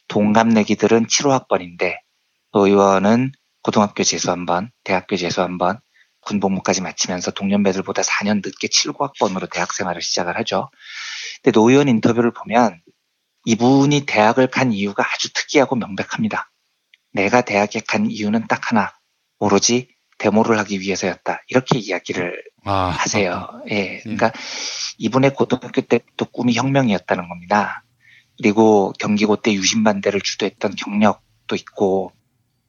[SPEAKER 2] 동갑내기들은 75 학번인데 노 의원은 고등학교 재수 한 번, 대학교 재수 한 번, 군복무까지 마치면서 동년배들보다 4년 늦게 7호학번으로 대학 생활을 시작을 하죠. 근데 노 의원 인터뷰를 보면 이분이 대학을 간 이유가 아주 특이하고 명백합니다. 내가 대학에 간 이유는 딱 하나, 오로지 데모를 하기 위해서였다. 이렇게 이야기를
[SPEAKER 6] 아,
[SPEAKER 2] 하세요. 예. 그러니까 이분의 고등학교 때부터 꿈이 혁명이었다는 겁니다. 그리고 경기고 때 유신반대를 주도했던 경력도 있고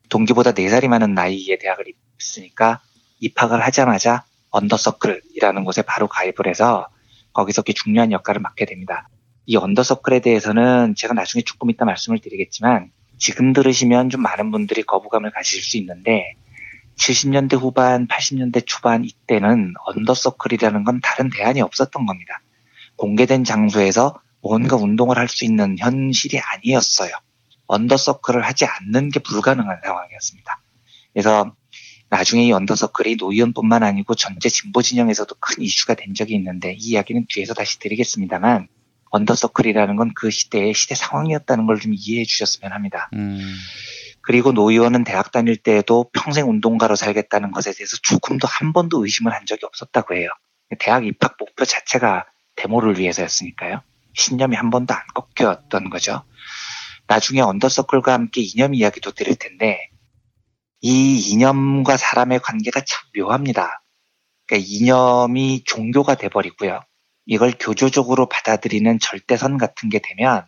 [SPEAKER 2] 동기보다 4살이 많은 나이에 대학을 입학했으니까 입학을 하자마자 under circle이라는 곳에 바로 가입을 해서 거기서 꽤 중요한 역할을 맡게 됩니다. 이 under circle에 대해서는 제가 나중에 조금 이따 말씀을 드리겠지만 지금 들으시면 좀 많은 분들이 거부감을 가지실 수 있는데 70년대 후반, 80년대 초반 이때는 under circle이라는 건 다른 대안이 없었던 겁니다. 공개된 장소에서 뭔가 운동을 할 수 있는 현실이 아니었어요. under circle을 하지 않는 게 불가능한 상황이었습니다. 그래서 나중에 이 under circle이 노의원뿐만 아니고 전체 진보 진영에서도 큰 이슈가 된 적이 있는데 이 이야기는 뒤에서 다시 드리겠습니다만 under circle이라는 건 그 시대의 시대 상황이었다는 걸 좀 이해해 주셨으면 합니다. 그리고 노 의원은 대학 다닐 때에도 평생 운동가로 살겠다는 것에 대해서 조금도 한 번도 의심을 한 적이 없었다고 해요. 대학 입학 목표 자체가 데모를 위해서였으니까요. 신념이 한 번도 안 꺾였던 거죠. 나중에 언더서클과 함께 이념 이야기도 드릴 텐데 이 이념과 사람의 관계가 참 묘합니다. 그러니까 이념이 종교가 돼버리고요. 이걸 교조적으로 받아들이는 절대선 같은 게 되면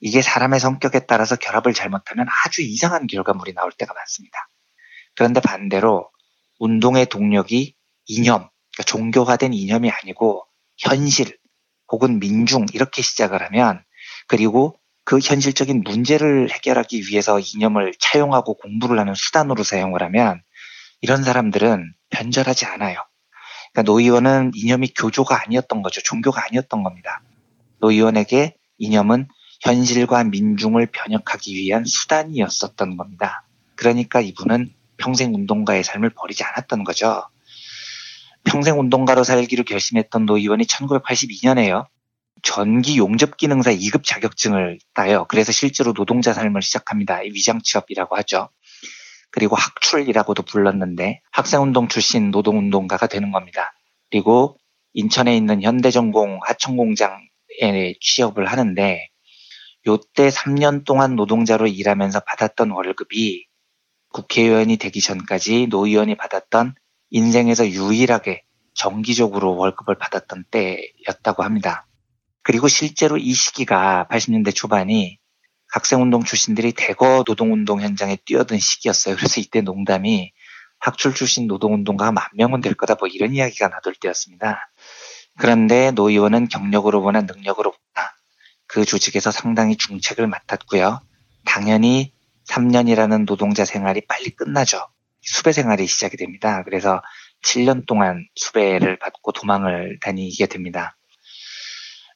[SPEAKER 2] 이게 사람의 성격에 따라서 결합을 잘못하면 아주 이상한 결과물이 나올 때가 많습니다. 그런데 반대로 운동의 동력이 이념, 그러니까 종교화된 이념이 아니고 현실 혹은 민중 이렇게 시작을 하면 그리고 그 현실적인 문제를 해결하기 위해서 이념을 차용하고 공부를 하는 수단으로 사용을 하면 이런 사람들은 변절하지 않아요. 그러니까 노 의원은 이념이 교조가 아니었던 거죠. 종교가 아니었던 겁니다. 노 의원에게 이념은 현실과 민중을 변혁하기 위한 수단이었었던 겁니다. 그러니까 이분은 평생 운동가의 삶을 버리지 않았던 거죠. 평생 운동가로 살기로 결심했던 노 의원이 1982년에요. 전기 용접 기능사 2급 자격증을 따요. 그래서 실제로 노동자 삶을 시작합니다. 위장 취업이라고 하죠. 그리고 학출이라고도 불렀는데 학생운동 출신 노동운동가가 되는 겁니다. 그리고 인천에 있는 현대정공 하청공장에 취업을 하는데 요때 3년 동안 노동자로 일하면서 받았던 월급이 국회의원이 되기 전까지 노 의원이 받았던 인생에서 유일하게 정기적으로 월급을 받았던 때였다고 합니다. 그리고 실제로 이 시기가 80년대 초반이 학생운동 출신들이 대거 노동운동 현장에 뛰어든 시기였어요. 그래서 이때 농담이 학출 출신 노동운동가가 만 명은 될 거다 뭐 이런 이야기가 나돌 때였습니다. 그런데 노 의원은 경력으로 보나 능력으로 보나 그 조직에서 상당히 중책을 맡았고요. 당연히 3년이라는 노동자 생활이 빨리 끝나죠. 수배 생활이 시작이 됩니다. 그래서 7년 동안 수배를 받고 도망을 다니게 됩니다.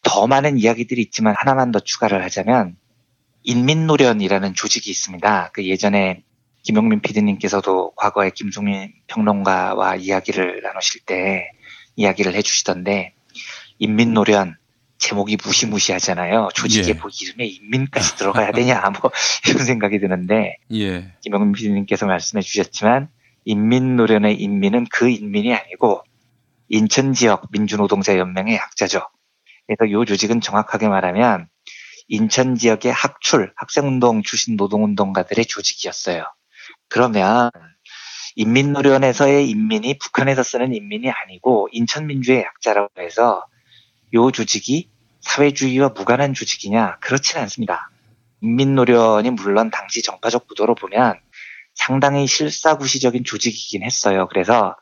[SPEAKER 2] 더 많은 이야기들이 있지만 하나만 더 추가를 하자면 인민노련이라는 조직이 있습니다. 그 예전에 김용민 PD님께서도 과거에 김종민 평론가와 이야기를 나누실 때 이야기를 해주시던데 인민노련 제목이 무시무시하잖아요. 조직에
[SPEAKER 6] 예.
[SPEAKER 2] 뭐 이름에 인민까지 들어가야 되냐 뭐 이런 생각이 드는데
[SPEAKER 6] 예.
[SPEAKER 2] 김영민 PD님께서 말씀해 주셨지만 인민노련의 인민은 그 인민이 아니고 인천 지역 민주노동자 연맹의 약자죠. 그래서 이 조직은 정확하게 말하면 인천 지역의 학출, 학생운동 출신 노동운동가들의 조직이었어요. 그러면 인민노련에서의 인민이 북한에서 쓰는 인민이 아니고 인천민주의 약자라고 해서 요 조직이 사회주의와 무관한 조직이냐? 그렇지는 않습니다. 인민노련이 물론 당시 정파적 구도로 보면 상당히 실사구시적인 조직이긴 했어요. 그래서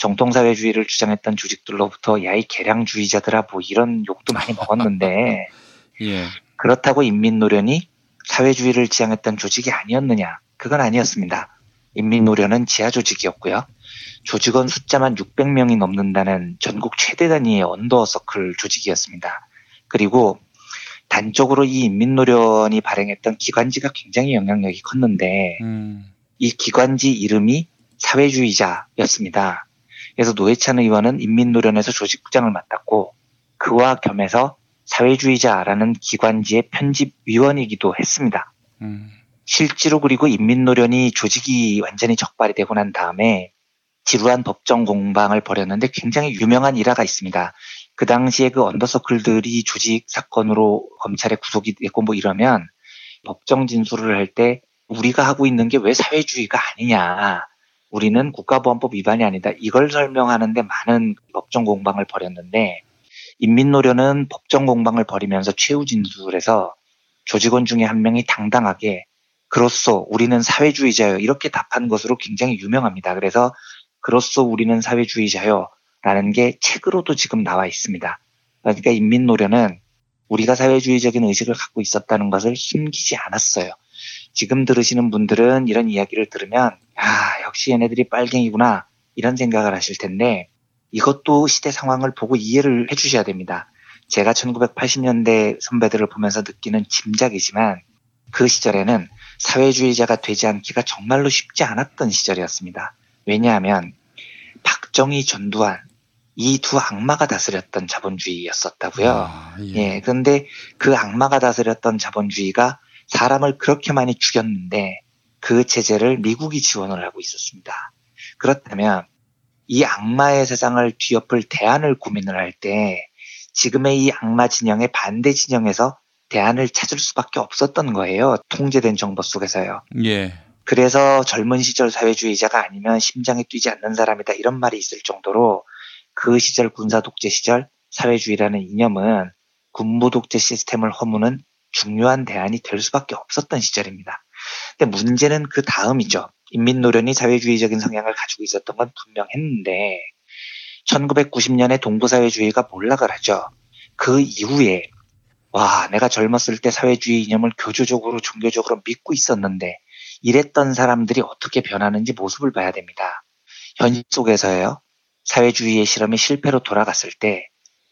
[SPEAKER 2] 정통사회주의를 주장했던 조직들로부터 야이 개량주의자들아 뭐 이런 욕도 많이 먹었는데
[SPEAKER 6] 예.
[SPEAKER 2] 그렇다고 인민노련이 사회주의를 지향했던 조직이 아니었느냐? 그건 아니었습니다. 인민노련은 지하 조직이었고요. 조직원 숫자만 600명이 넘는다는 전국 최대 단위의 언더서클 조직이었습니다. 그리고 단적으로 이 인민노련이 발행했던 기관지가 굉장히 영향력이 컸는데 이 기관지 이름이 사회주의자였습니다. 그래서 노회찬 의원은 인민노련에서 조직부장을 맡았고 그와 겸해서 사회주의자라는 기관지의 편집위원이기도 했습니다. 실제로 그리고 인민노련이 조직이 완전히 적발이 되고 난 다음에 지루한 법정 공방을 벌였는데 굉장히 유명한 일화가 있습니다. 그 당시에 그 언더서클들이 조직 사건으로 검찰에 구속이 됐고 뭐 이러면 법정 진술을 할 때 우리가 하고 있는 게 왜 사회주의가 아니냐. 우리는 국가보안법 위반이 아니다. 이걸 설명하는데 많은 법정 공방을 벌였는데 인민노련은 법정 공방을 벌이면서 최후 진술에서 조직원 중에 한 명이 당당하게 그로써 우리는 사회주의자요 이렇게 답한 것으로 굉장히 유명합니다. 그래서 그로써 우리는 사회주의자요 라는 게 책으로도 지금 나와 있습니다. 그러니까 인민노련은 우리가 사회주의적인 의식을 갖고 있었다는 것을 숨기지 않았어요. 지금 들으시는 분들은 이런 이야기를 들으면 아 역시 얘네들이 빨갱이구나 이런 생각을 하실 텐데 이것도 시대 상황을 보고 이해를 해주셔야 됩니다. 제가 1980년대 선배들을 보면서 느끼는 짐작이지만 그 시절에는 사회주의자가 되지 않기가 정말로 쉽지 않았던 시절이었습니다. 왜냐하면 박정희, 전두환 이 두 악마가 다스렸던 자본주의였었다고요.
[SPEAKER 6] 아,
[SPEAKER 2] 예. 그런데 그 악마가 다스렸던 자본주의가 사람을 그렇게 많이 죽였는데 그 체제를 미국이 지원을 하고 있었습니다. 그렇다면 이 악마의 세상을 뒤엎을 대안을 고민을 할 때 지금의 이 악마 진영의 반대 진영에서 대안을 찾을 수밖에 없었던 거예요. 통제된 정보 속에서요.
[SPEAKER 6] 예.
[SPEAKER 2] 그래서 젊은 시절 사회주의자가 아니면 심장이 뛰지 않는 사람이다 이런 말이 있을 정도로 그 시절 군사 독재 시절 사회주의라는 이념은 군부 독재 시스템을 허무는 중요한 대안이 될 수밖에 없었던 시절입니다. 근데 문제는 그 다음이죠. 인민노련이 사회주의적인 성향을 가지고 있었던 건 분명했는데 1990년에 동부사회주의가 몰락을 하죠. 그 이후에 와 내가 젊었을 때 사회주의 이념을 교조적으로 종교적으로 믿고 있었는데 이랬던 사람들이 어떻게 변하는지 모습을 봐야 됩니다. 현실 속에서요. 사회주의의 실험이 실패로 돌아갔을 때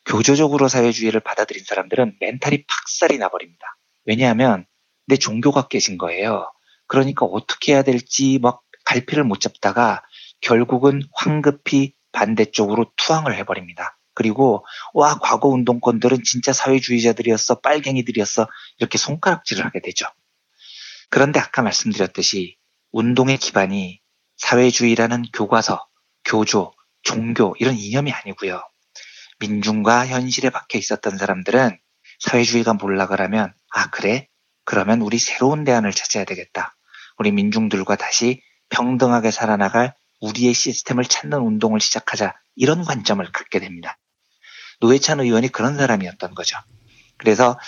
[SPEAKER 2] 교조적으로 사회주의를 받아들인 사람들은 멘탈이 팍살이 나버립니다. 왜냐하면 내 종교가 깨진 거예요. 그러니까 어떻게 해야 될지 막 갈피를 못 잡다가 결국은 황급히 반대쪽으로 투항을 해버립니다. 그리고 와 과거 운동권들은 진짜 사회주의자들이었어 빨갱이들이었어 이렇게 손가락질을 하게 되죠. 그런데 아까 말씀드렸듯이 운동의 기반이 사회주의라는 교과서, 교조, 종교 이런 이념이 아니고요. 민중과 현실에 박혀 있었던 사람들은 사회주의가 몰락을 하면 아 그래? 그러면 우리 새로운 대안을 찾아야 되겠다. 우리 민중들과 다시 평등하게 살아나갈 우리의 시스템을 찾는 운동을 시작하자 이런 관점을 갖게 됩니다. 노회찬 의원이 그런 사람이었던 거죠. 그래서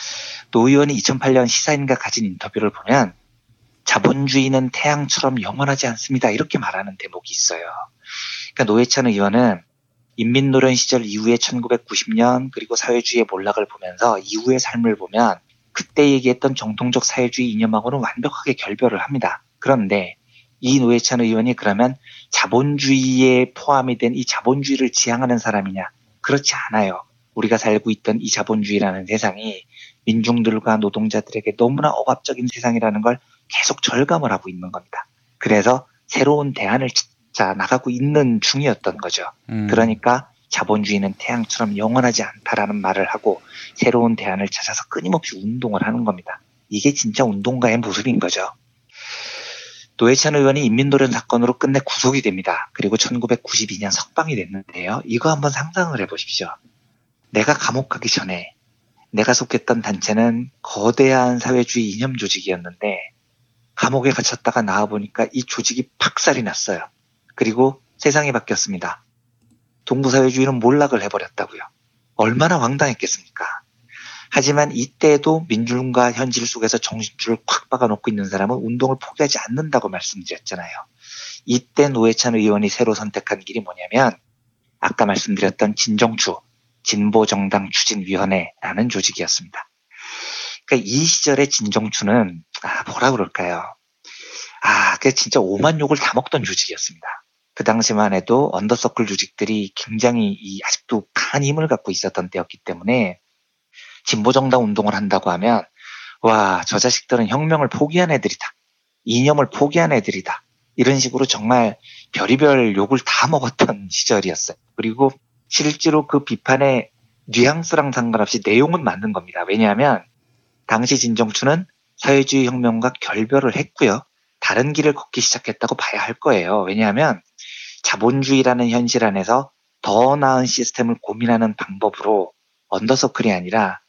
[SPEAKER 2] 노 의원이 2008년 시사인과 가진 인터뷰를 보면 자본주의는 태양처럼 영원하지 않습니다. 이렇게 말하는 대목이 있어요. 그러니까 노회찬 의원은 인민노련 시절 이후에 1990년 그리고 사회주의의 몰락을 보면서 이후의 삶을 보면 그때 얘기했던 정통적 사회주의 이념하고는 완벽하게 결별을 합니다. 그런데 이 노회찬 의원이 그러면 자본주의에 포함이 된 이 자본주의를 지향하는 사람이냐? 그렇지 않아요. 우리가 살고 있던 이 자본주의라는 세상이 민중들과 노동자들에게 너무나 억압적인 세상이라는 걸 계속 절감을 하고 있는 겁니다. 그래서 새로운 대안을 찾아 나가고 있는 중이었던 거죠.
[SPEAKER 6] 음.
[SPEAKER 2] 그러니까 자본주의는 태양처럼 영원하지 않다라는 말을 하고 새로운 대안을 찾아서 끊임없이 운동을 하는 겁니다. 이게 진짜 운동가의 모습인 거죠. 노회찬 의원이 인민노련 사건으로 끝내 구속이 됩니다. 그리고 1992년 석방이 됐는데요. 이거 한번 상상을 해보십시오. 내가 감옥 가기 전에 내가 속했던 단체는 거대한 사회주의 이념 조직이었는데 감옥에 갇혔다가 나와보니까 이 조직이 박살이 났어요. 그리고 세상이 바뀌었습니다. 동부사회주의는 몰락을 해버렸다고요. 얼마나 황당했겠습니까? 하지만 이때도 민중과 현실 속에서 정신줄을 콱 박아놓고 있는 사람은 운동을 포기하지 않는다고 말씀드렸잖아요. 이때 노회찬 의원이 새로 선택한 길이 뭐냐면 아까 말씀드렸던 진정추 진보정당 추진위원회라는 조직이었습니다. 그러니까 이 시절의 진정추는 아 뭐라 그럴까요? 아, 그 진짜 오만 욕을 다 먹던 조직이었습니다. 그 당시만 해도 언더서클 조직들이 굉장히 이 아직도 강한 힘을 갖고 있었던 때였기 때문에 진보정당 운동을 한다고 하면 와, 저 자식들은 혁명을 포기한 애들이다. 이념을 포기한 애들이다. 이런 식으로 정말 별의별 욕을 다 먹었던 시절이었어요. 그리고 실제로 그 비판의 뉘앙스랑 상관없이 내용은 맞는 겁니다. 왜냐하면 당시 진정추는 사회주의 혁명과 결별을 했고요. 다른 길을 걷기 시작했다고 봐야 할 거예요. 왜냐하면 자본주의라는 현실 안에서 더 나은 시스템을 고민하는 방법으로 언더서클이 아니라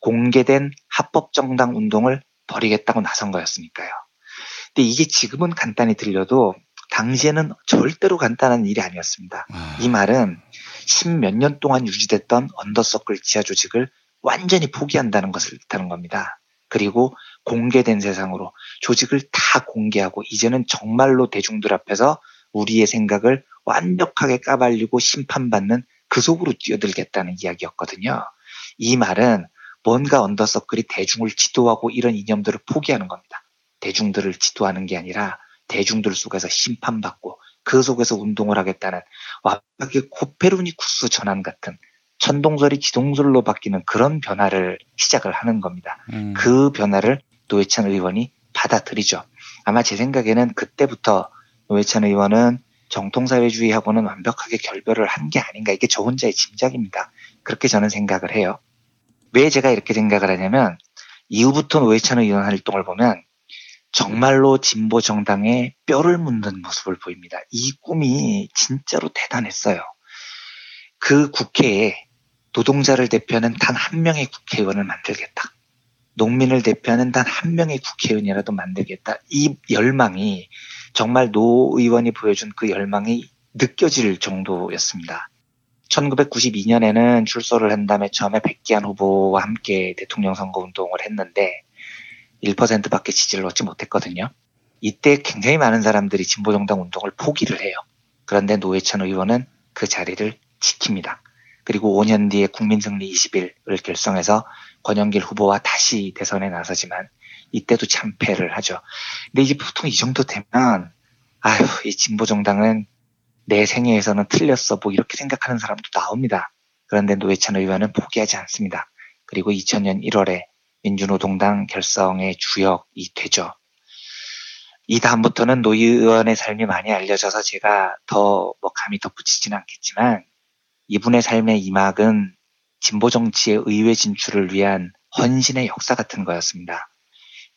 [SPEAKER 2] 공개된 합법정당 운동을 벌이겠다고 나선 거였으니까요. 근데 이게 지금은 간단히 들려도 당시에는 절대로 간단한 일이 아니었습니다. 이 말은 십몇 년 동안 유지됐던 언더서클 지하 조직을 완전히 포기한다는 것을 뜻하는 겁니다. 그리고 공개된 세상으로 조직을 다 공개하고 이제는 정말로 대중들 앞에서 우리의 생각을 완벽하게 까발리고 심판받는 그 속으로 뛰어들겠다는 이야기였거든요. 이 말은 뭔가 언더서클이 대중을 지도하고 이런 이념들을 포기하는 겁니다. 대중들을 지도하는 게 아니라 대중들 속에서 심판받고 그 속에서 운동을 하겠다는 완벽하게 코페르니쿠스 전환 같은 천동설이 지동설로 바뀌는 그런 변화를 시작을 하는 겁니다.
[SPEAKER 6] 음.
[SPEAKER 2] 그 변화를 노회찬 의원이 받아들이죠. 아마 제 생각에는 그때부터 노회찬 의원은 정통사회주의하고는 완벽하게 결별을 한 게 아닌가. 이게 저 혼자의 짐작입니다. 그렇게 저는 생각을 해요. 왜 제가 이렇게 생각을 하냐면 이후부터 노회찬 의원 활동을 보면 정말로 진보 정당에 뼈를 묻는 모습을 보입니다. 이 꿈이 진짜로 대단했어요. 그 국회에 노동자를 대표하는 단 한 명의 국회의원을 만들겠다. 농민을 대표하는 단 한 명의 국회의원이라도 만들겠다. 이 열망이 정말 노 의원이 보여준 그 열망이 느껴질 정도였습니다. 1992년에는 출소를 한 다음에 처음에 백기환 후보와 함께 대통령 선거 운동을 했는데 1%밖에 지지를 얻지 못했거든요. 이때 굉장히 많은 사람들이 진보정당 운동을 포기를 해요. 그런데 노회찬 의원은 그 자리를 지킵니다. 그리고 5년 뒤에 국민승리 20일을 결성해서 권영길 후보와 다시 대선에 나서지만 이때도 참패를 하죠. 근데 이제 보통 이 정도 되면 아휴 이 진보 정당은 내 생애에서는 틀렸어 뭐 이렇게 생각하는 사람도 나옵니다. 그런데 노회찬 의원은 포기하지 않습니다. 그리고 2000년 1월에 민주노동당 결성의 주역이 되죠. 이 다음부터는 노 의원의 삶이 많이 알려져서 제가 더 뭐 감히 덧붙이지는 않겠지만 이분의 삶의 이막은 진보 정치의 의회 진출을 위한 헌신의 역사 같은 거였습니다.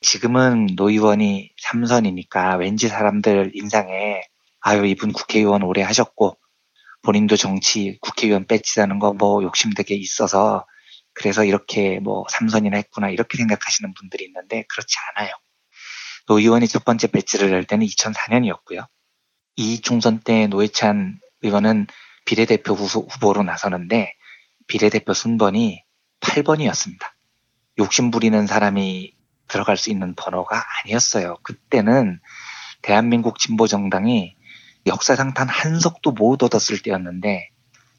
[SPEAKER 2] 지금은 노 의원이 3선이니까 왠지 사람들 인상에 아유 이분 국회의원 오래 하셨고 본인도 정치 국회의원 배지다는 거 뭐 욕심 되게 있어서 그래서 이렇게 뭐 삼선이나 했구나 이렇게 생각하시는 분들이 있는데 그렇지 않아요. 노 의원이 첫 번째 배지를 달 때는 2004년이었고요. 이 총선 때 노회찬 의원은 비례대표 후보로 나서는데 비례대표 순번이 8번이었습니다. 욕심 부리는 사람이 들어갈 수 있는 번호가 아니었어요. 그때는 대한민국 진보정당이 역사상 단 한 석도 못 얻었을 때였는데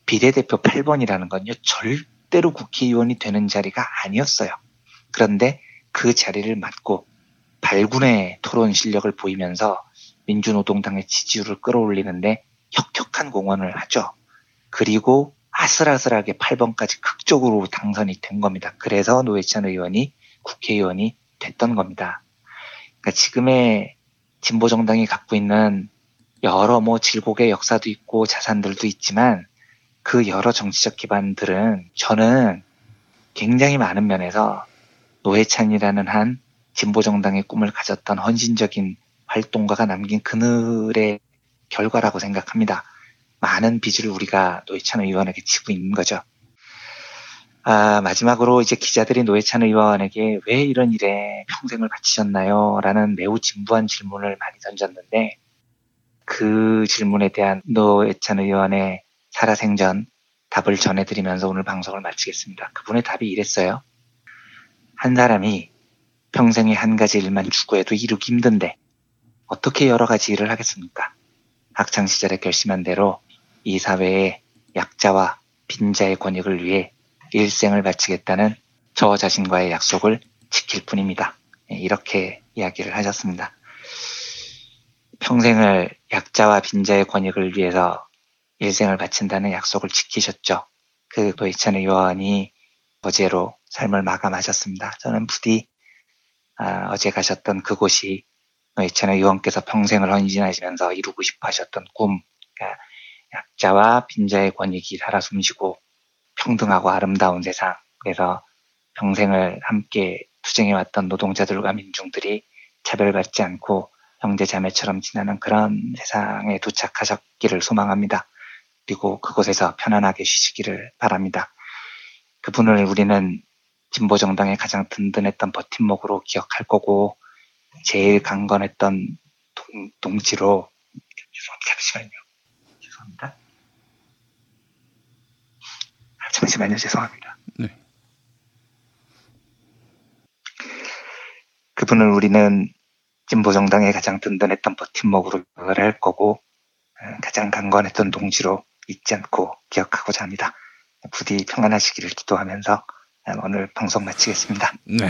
[SPEAKER 2] 비례대표 8번이라는 건요, 절대로 국회의원이 되는 자리가 아니었어요. 그런데 그 자리를 맡고 발군의 토론 실력을 보이면서 민주노동당의 지지율을 끌어올리는데 혁혁한 공헌을 하죠. 그리고 아슬아슬하게 8번까지 극적으로 당선이 된 겁니다. 그래서 노회찬 의원이 국회의원이 됐던 겁니다. 그러니까 지금의 진보 정당이 갖고 있는 여러 뭐 질곡의 역사도 있고 자산들도 있지만 그 여러 정치적 기반들은 저는 굉장히 많은 면에서 노회찬이라는 한 진보 정당의 꿈을 가졌던 헌신적인 활동가가 남긴 그늘의 결과라고 생각합니다. 많은 빚을 우리가 노회찬 의원에게 지고 있는 거죠. 아, 마지막으로 이제 기자들이 노회찬 의원에게 왜 이런 일에 평생을 바치셨나요? 라는 매우 진부한 질문을 많이 던졌는데 그 질문에 대한 노회찬 의원의 살아생전 답을 전해드리면서 오늘 방송을 마치겠습니다. 그분의 답이 이랬어요. 한 사람이 평생에 한 가지 일만 추구해도 이루기 힘든데 어떻게 여러 가지 일을 하겠습니까? 학창 시절에 결심한 대로 이 사회의 약자와 빈자의 권익을 위해 일생을 바치겠다는 저 자신과의 약속을 지킬 뿐입니다. 예, 이렇게 이야기를 하셨습니다. 평생을 약자와 빈자의 권익을 위해서 일생을 바친다는 약속을 지키셨죠. 그 노희찬 의원이 어제로 삶을 마감하셨습니다. 저는 부디 아, 어제 가셨던 그곳이 노희찬 의원께서 평생을 헌신하시면서 이루고 싶어 하셨던 꿈, 그러니까 약자와 빈자의 권익이 살아 숨쉬고 평등하고 아름다운 세상, 그래서 평생을 함께 투쟁해왔던 노동자들과 민중들이 차별받지 않고 형제 자매처럼 지나는 그런 세상에 도착하셨기를 소망합니다. 그리고 그곳에서 편안하게 쉬시기를 바랍니다. 그분을 우리는 진보정당의 가장 든든했던 버팀목으로 기억할 거고 제일 강건했던 동, 동지로 잠시만요. 죄송합니다. 아, 잠시만요. 죄송합니다.
[SPEAKER 6] 네.
[SPEAKER 2] 그분을 우리는 진보 정당의 가장 든든했던 버팀목으로 기억을 할 거고 어, 가장 강건했던 동지로 잊지 않고 기억하고자 합니다. 부디 평안하시기를 기도하면서 오늘 방송 마치겠습니다.
[SPEAKER 6] 네.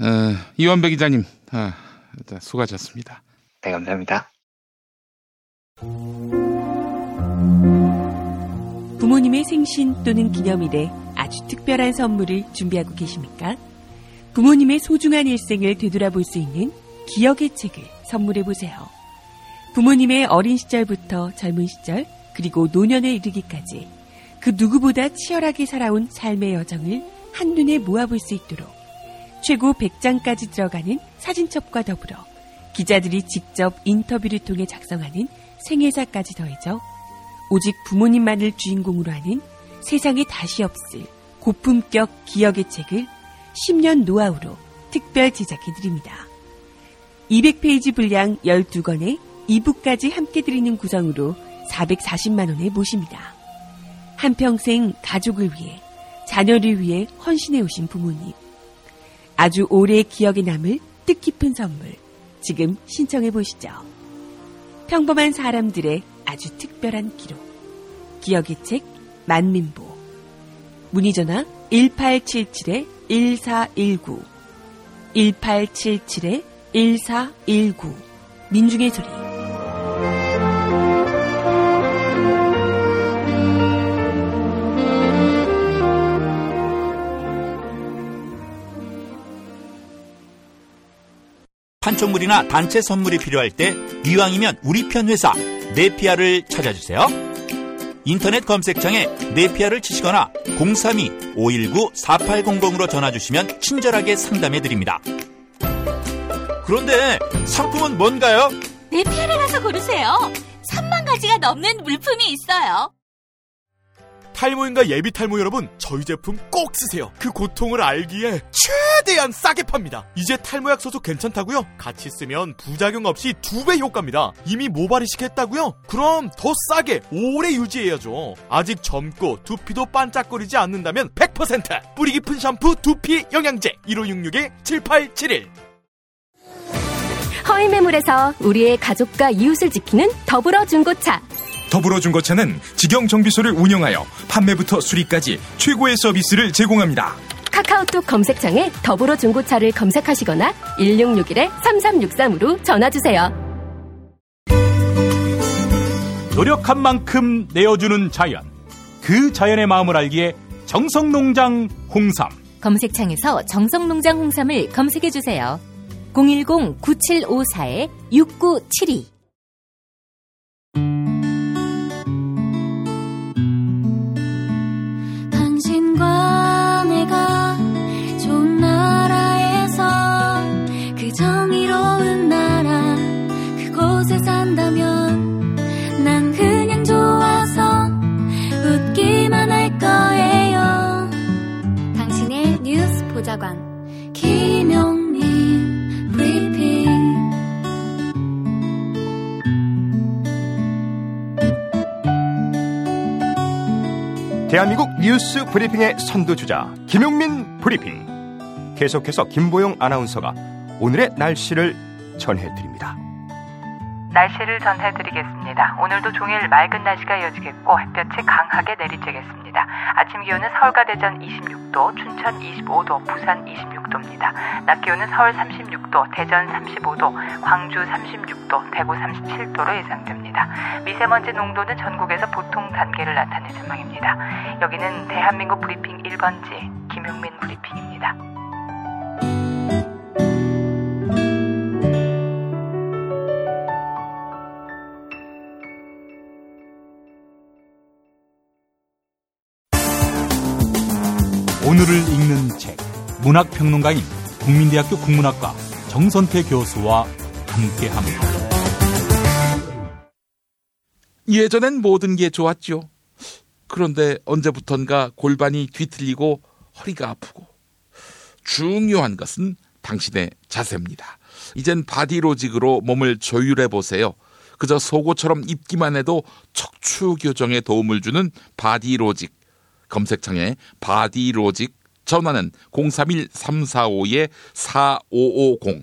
[SPEAKER 6] 어, 이원배 기자님, 아, 수고하셨습니다.
[SPEAKER 2] 네, 감사합니다.
[SPEAKER 18] 부모님의 생신 또는 기념일에 아주 특별한 선물을 준비하고 계십니까? 부모님의 소중한 일생을 되돌아볼 수 있는 기억의 책을 선물해 보세요. 부모님의 어린 시절부터 젊은 시절, 그리고 노년에 이르기까지 그 누구보다 치열하게 살아온 삶의 여정을 한눈에 모아볼 수 있도록 최고 100장까지 들어가는 사진첩과 더불어 기자들이 직접 인터뷰를 통해 작성하는 생애사까지 더해져 오직 부모님만을 주인공으로 하는 세상에 다시 없을 고품격 기억의 책을 10년 노하우로 특별 제작해드립니다. 200페이지 분량 12권에 2부까지 함께 드리는 구성으로 440만원에 모십니다. 한평생 가족을 위해, 자녀를 위해 헌신해 오신 부모님. 아주 오래 기억에 남을 뜻깊은 선물. 지금 신청해 보시죠. 평범한 사람들의 아주 특별한 기록. 기억의 책 만민보. 문의 전화 1877-1419 1877-1419 민중의 소리
[SPEAKER 19] 판촉물이나 단체 선물이 필요할 때 이왕이면 우리 편 회사 네피아를 찾아주세요. 인터넷 검색창에 네피아를 치시거나 032-519-4800으로 전화주시면 친절하게 상담해드립니다. 그런데 상품은 뭔가요?
[SPEAKER 20] 네피아를 가서 고르세요. 3만 가지가 넘는 물품이 있어요.
[SPEAKER 14] 탈모인가 예비 탈모 여러분, 저희 제품 꼭 쓰세요. 그 고통을 알기에 최대한 싸게 팝니다. 이제 탈모약 소속 괜찮다고요? 같이 쓰면 부작용 없이 두 배 효과입니다. 이미 모발이식 했다고요? 그럼 더 싸게 오래 유지해야죠. 아직 젊고 두피도 반짝거리지 않는다면 100% 뿌리 깊은 샴푸 두피 영양제 1566-7871
[SPEAKER 16] 허위 매물에서 우리의 가족과 이웃을 지키는 더불어 중고차.
[SPEAKER 21] 더불어중고차는 직영 정비소를 운영하여 판매부터 수리까지 최고의 서비스를 제공합니다.
[SPEAKER 16] 카카오톡 검색창에 더불어 중고차를 검색하시거나 1661-3363으로 전화주세요.
[SPEAKER 7] 노력한 만큼 내어주는 자연. 그 자연의 마음을 알기에 정성농장 홍삼.
[SPEAKER 1] 검색창에서 정성농장 홍삼을 검색해주세요. 010-9754-6972
[SPEAKER 22] 보좌관 김용민 브리핑
[SPEAKER 23] 대한민국 뉴스 브리핑의 선두주자 김용민 브리핑. 계속해서 김보영 아나운서가 오늘의 날씨를 전해드립니다.
[SPEAKER 24] 날씨를 전해드리겠습니다. 오늘도 종일 맑은 날씨가 이어지겠고 햇볕이 강하게 내리쬐겠습니다. 아침 기온은 서울과 대전 26도, 춘천 25도, 부산 26도입니다. 낮 기온은 서울 36도, 대전 35도, 광주 36도, 대구 37도로 예상됩니다. 미세먼지 농도는 전국에서 보통 단계를 나타낼 전망입니다. 여기는 대한민국 브리핑 1번지 김용민 브리핑입니다.
[SPEAKER 7] 문학평론가인 국민대학교 국문학과 정선태 교수와 함께합니다.
[SPEAKER 6] 예전엔 모든 게 좋았죠. 그런데 언제부턴가 골반이 뒤틀리고 허리가 아프고 중요한 것은 당신의 자세입니다. 이젠 바디로직으로 몸을 조율해 보세요. 그저 속옷처럼 입기만 해도 척추 교정에 도움을 주는 바디로직. 검색창에 바디로직 전화는 031-345-4550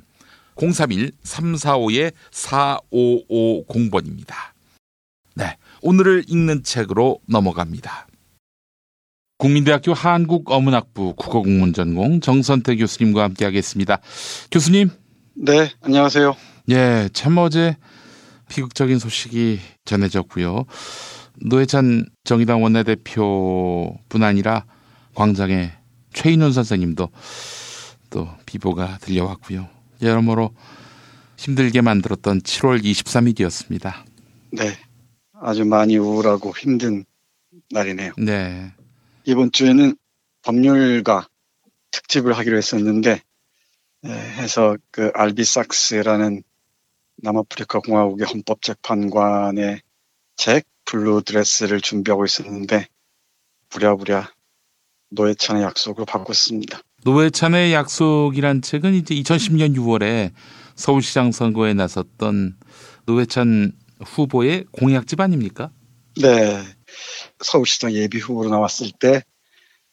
[SPEAKER 6] 031-345-4550번입니다. 네, 오늘을 읽는 책으로 넘어갑니다. 국민대학교 한국어문학부 국어국문전공 정선태 교수님과 함께하겠습니다. 교수님.
[SPEAKER 3] 네, 안녕하세요.
[SPEAKER 6] 예, 참 어제 비극적인 소식이 전해졌고요. 노회찬 정의당 원내대표뿐 아니라 광장에 최인훈 선생님도 또 비보가 들려왔고요. 여러모로 힘들게 만들었던 7월 23일이었습니다.
[SPEAKER 3] 네, 아주 많이 우울하고 힘든 날이네요.
[SPEAKER 6] 네.
[SPEAKER 3] 이번 주에는 법률가 특집을 하기로 했었는데 네, 해서 그 알비 삭스라는 남아프리카 공화국의 헌법재판관의 책 블루 드레스를 준비하고 있었는데 부랴부랴 노회찬의 약속으로 바꿨습니다.
[SPEAKER 6] 노회찬의 약속이란 책은 이제 2010년 6월에 서울시장 선거에 나섰던 노회찬 후보의 공약집 아닙니까?
[SPEAKER 3] 네. 서울시장 예비 후보로 나왔을 때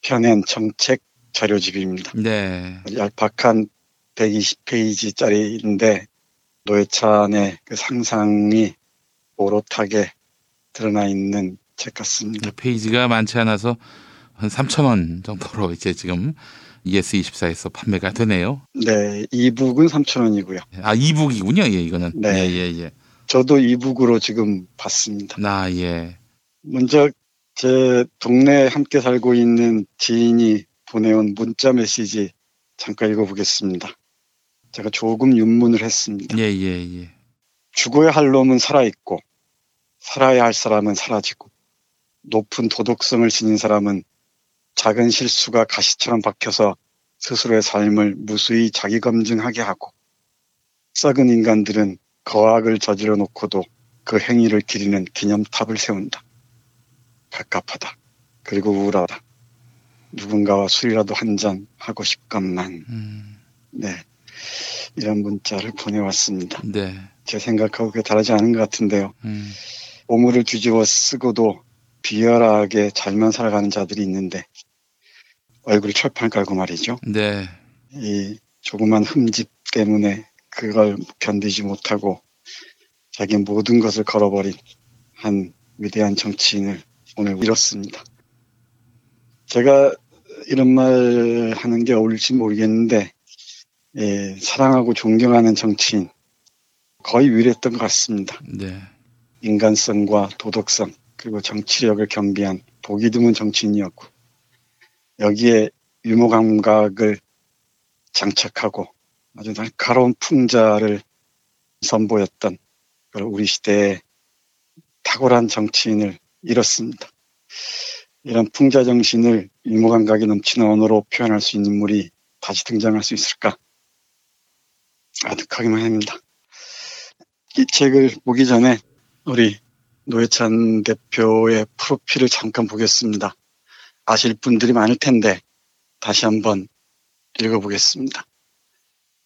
[SPEAKER 3] 펴낸 정책 자료집입니다.
[SPEAKER 6] 네.
[SPEAKER 3] 얄팍한 120페이지짜리인데 노회찬의 그 상상이 오롯하게 드러나 있는 책 같습니다.
[SPEAKER 6] 페이지가 많지 않아서 한 3천 원 정도로 이제 지금 ES24에서 판매가 되네요.
[SPEAKER 3] 네, 이북은 3천 원이고요.
[SPEAKER 6] 아, 이북이군요. 예, 이거는.
[SPEAKER 3] 네.
[SPEAKER 6] 예, 예, 예.
[SPEAKER 3] 저도 이북으로 지금 봤습니다.
[SPEAKER 6] 아, 예.
[SPEAKER 3] 먼저 제 동네에 함께 살고 있는 지인이 보내온 문자 메시지 잠깐 읽어보겠습니다. 제가 조금 윤문을 했습니다.
[SPEAKER 6] 예, 예, 예.
[SPEAKER 3] 죽어야 할 놈은 살아있고 살아야 할 사람은 사라지고 높은 도덕성을 지닌 사람은 작은 실수가 가시처럼 박혀서 스스로의 삶을 무수히 자기 검증하게 하고 썩은 인간들은 거악을 저지러 놓고도 그 행위를 기리는 기념탑을 세운다. 갑갑하다. 그리고 우울하다. 누군가와 술이라도 한 잔 하고 싶건만. 네. 이런 문자를 보내왔습니다.
[SPEAKER 6] 네.
[SPEAKER 3] 제 생각하고 그게 다르지 않은 것 같은데요.
[SPEAKER 6] 음.
[SPEAKER 3] 오물을 뒤집어 쓰고도 비열하게 잘만 살아가는 자들이 있는데 얼굴이 철판 깔고 말이죠.
[SPEAKER 6] 네.
[SPEAKER 3] 이 조그만 흠집 때문에 그걸 견디지 못하고 자기 모든 것을 걸어버린 한 위대한 정치인을 오늘 잃었습니다. 제가 이런 말 하는 게 어울릴지 모르겠는데, 예, 사랑하고 존경하는 정치인, 거의 위례했던 것 같습니다.
[SPEAKER 6] 네.
[SPEAKER 3] 인간성과 도덕성, 그리고 정치력을 겸비한 보기 드문 정치인이었고, 여기에 유머 감각을 장착하고 아주 날카로운 풍자를 선보였던 우리 시대의 탁월한 정치인을 잃었습니다. 이런 풍자 정신을 유머 감각이 넘치는 언어로 표현할 수 있는 인물이 다시 등장할 수 있을까? 아득하기만 합니다. 이 책을 보기 전에 우리 노회찬 대표의 프로필을 잠깐 보겠습니다. 아실 분들이 많을 텐데 다시 한번 읽어보겠습니다.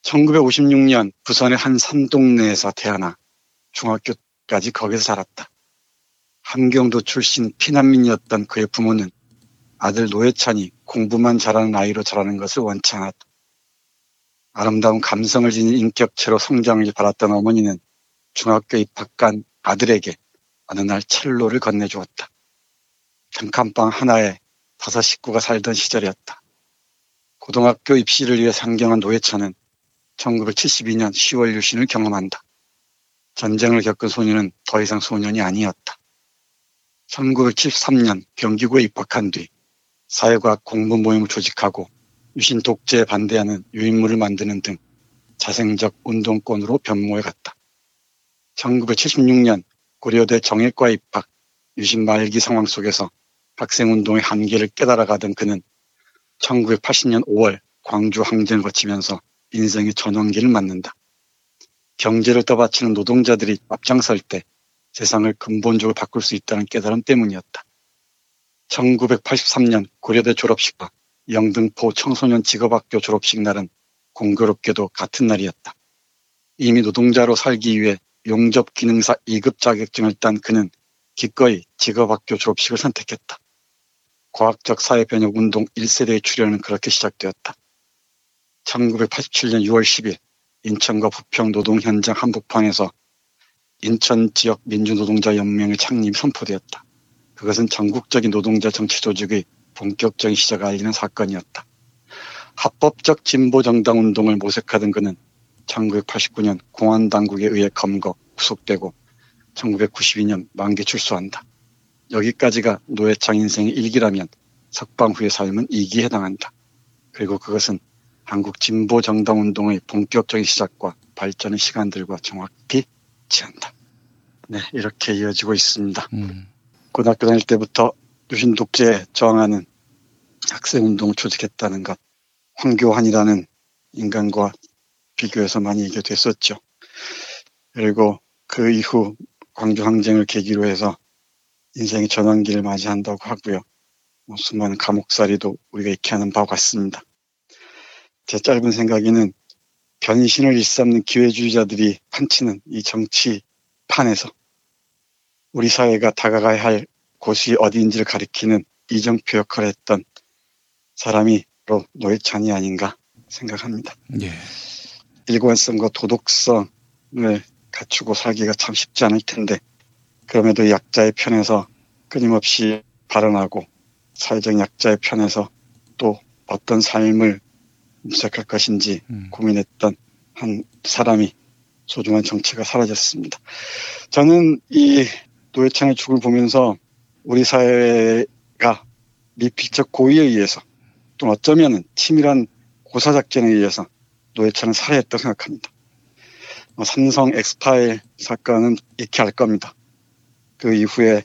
[SPEAKER 3] 1956년 부산의 한 산동네에서 태어나 중학교까지 거기서 자랐다. 함경도 출신 피난민이었던 그의 부모는 아들 노회찬이 공부만 잘하는 아이로 자라는 것을 원치 않았다. 아름다운 감성을 지닌 인격체로 성장을 바랐던 어머니는 중학교 입학한 아들에게 어느 날 첼로를 건네주었다. 단칸방 하나에 다섯 식구가 살던 시절이었다. 고등학교 입시를 위해 상경한 노회찬은 1972년 10월 유신을 경험한다. 전쟁을 겪은 소년은 더 이상 소년이 아니었다. 1973년 경기고에 입학한 뒤 사회과학 공부 모임을 조직하고 유신 독재에 반대하는 유인물을 만드는 등 자생적 운동권으로 변모해 갔다. 1976년 고려대 정예과 입학, 유신 말기 상황 속에서 학생운동의 한계를 깨달아가던 그는 1980년 5월 광주 항쟁을 거치면서 인생의 전환기를 맞는다. 경제를 떠받치는 노동자들이 앞장설 때 세상을 근본적으로 바꿀 수 있다는 깨달음 때문이었다. 1983년 고려대 졸업식과 영등포 청소년 직업학교 졸업식 날은 공교롭게도 같은 날이었다. 이미 노동자로 살기 위해 용접 기능사 2급 자격증을 딴 그는 기꺼이 직업학교 졸업식을 선택했다. 과학적 사회변혁 운동 1세대의 출현은 그렇게 시작되었다. 1987년 6월 10일 인천과 부평 노동 현장 한복판에서 인천 지역 민주노동자 연맹의 창립이 선포되었다. 그것은 전국적인 노동자 정치 조직의 본격적인 시작을 알리는 사건이었다. 합법적 진보 정당 운동을 모색하던 그는 1989년 공안 당국에 의해 검거, 구속되고 1992년 만기 출소한다. 여기까지가 노회창 인생의 일기라면 석방 후의 삶은 이기에 해당한다. 그리고 그것은 한국 진보 정당 운동의 본격적인 시작과 발전의 시간들과 정확히 지한다. 네, 이렇게 이어지고 있습니다.
[SPEAKER 6] 음.
[SPEAKER 3] 고등학교 다닐 때부터 유신 독재에 저항하는 학생 운동을 조직했다는 것, 황교안이라는 인간과 비교해서 많이 얘기됐었죠. 그리고 그 이후 광주 항쟁을 계기로 해서 인생의 전환기를 맞이한다고 하고요. 뭐 수많은 감옥살이도 우리가 익히 하는 바와 같습니다. 제 짧은 생각에는 변신을 일삼는 기회주의자들이 판치는 이 정치판에서 우리 사회가 다가가야 할 곳이 어디인지를 가리키는 이정표 역할을 했던 사람이 바로 노회찬이 아닌가 생각합니다.
[SPEAKER 6] 예.
[SPEAKER 3] 일관성과 도덕성을 갖추고 살기가 참 쉽지 않을 텐데 그럼에도 약자의 편에서 끊임없이 발언하고 사회적 약자의 편에서 또 어떤 삶을 모색할 것인지
[SPEAKER 6] 음.
[SPEAKER 3] 고민했던 한 사람이 소중한 정치가 사라졌습니다. 저는 이 노회찬의 죽을 보면서 우리 사회가 미필적 고의에 의해서 또는 어쩌면 치밀한 고사작전에 의해서 노회찬은 살해했다고 생각합니다. 어, 삼성 엑스파일 사건은 익히 알 겁니다. 그 이후에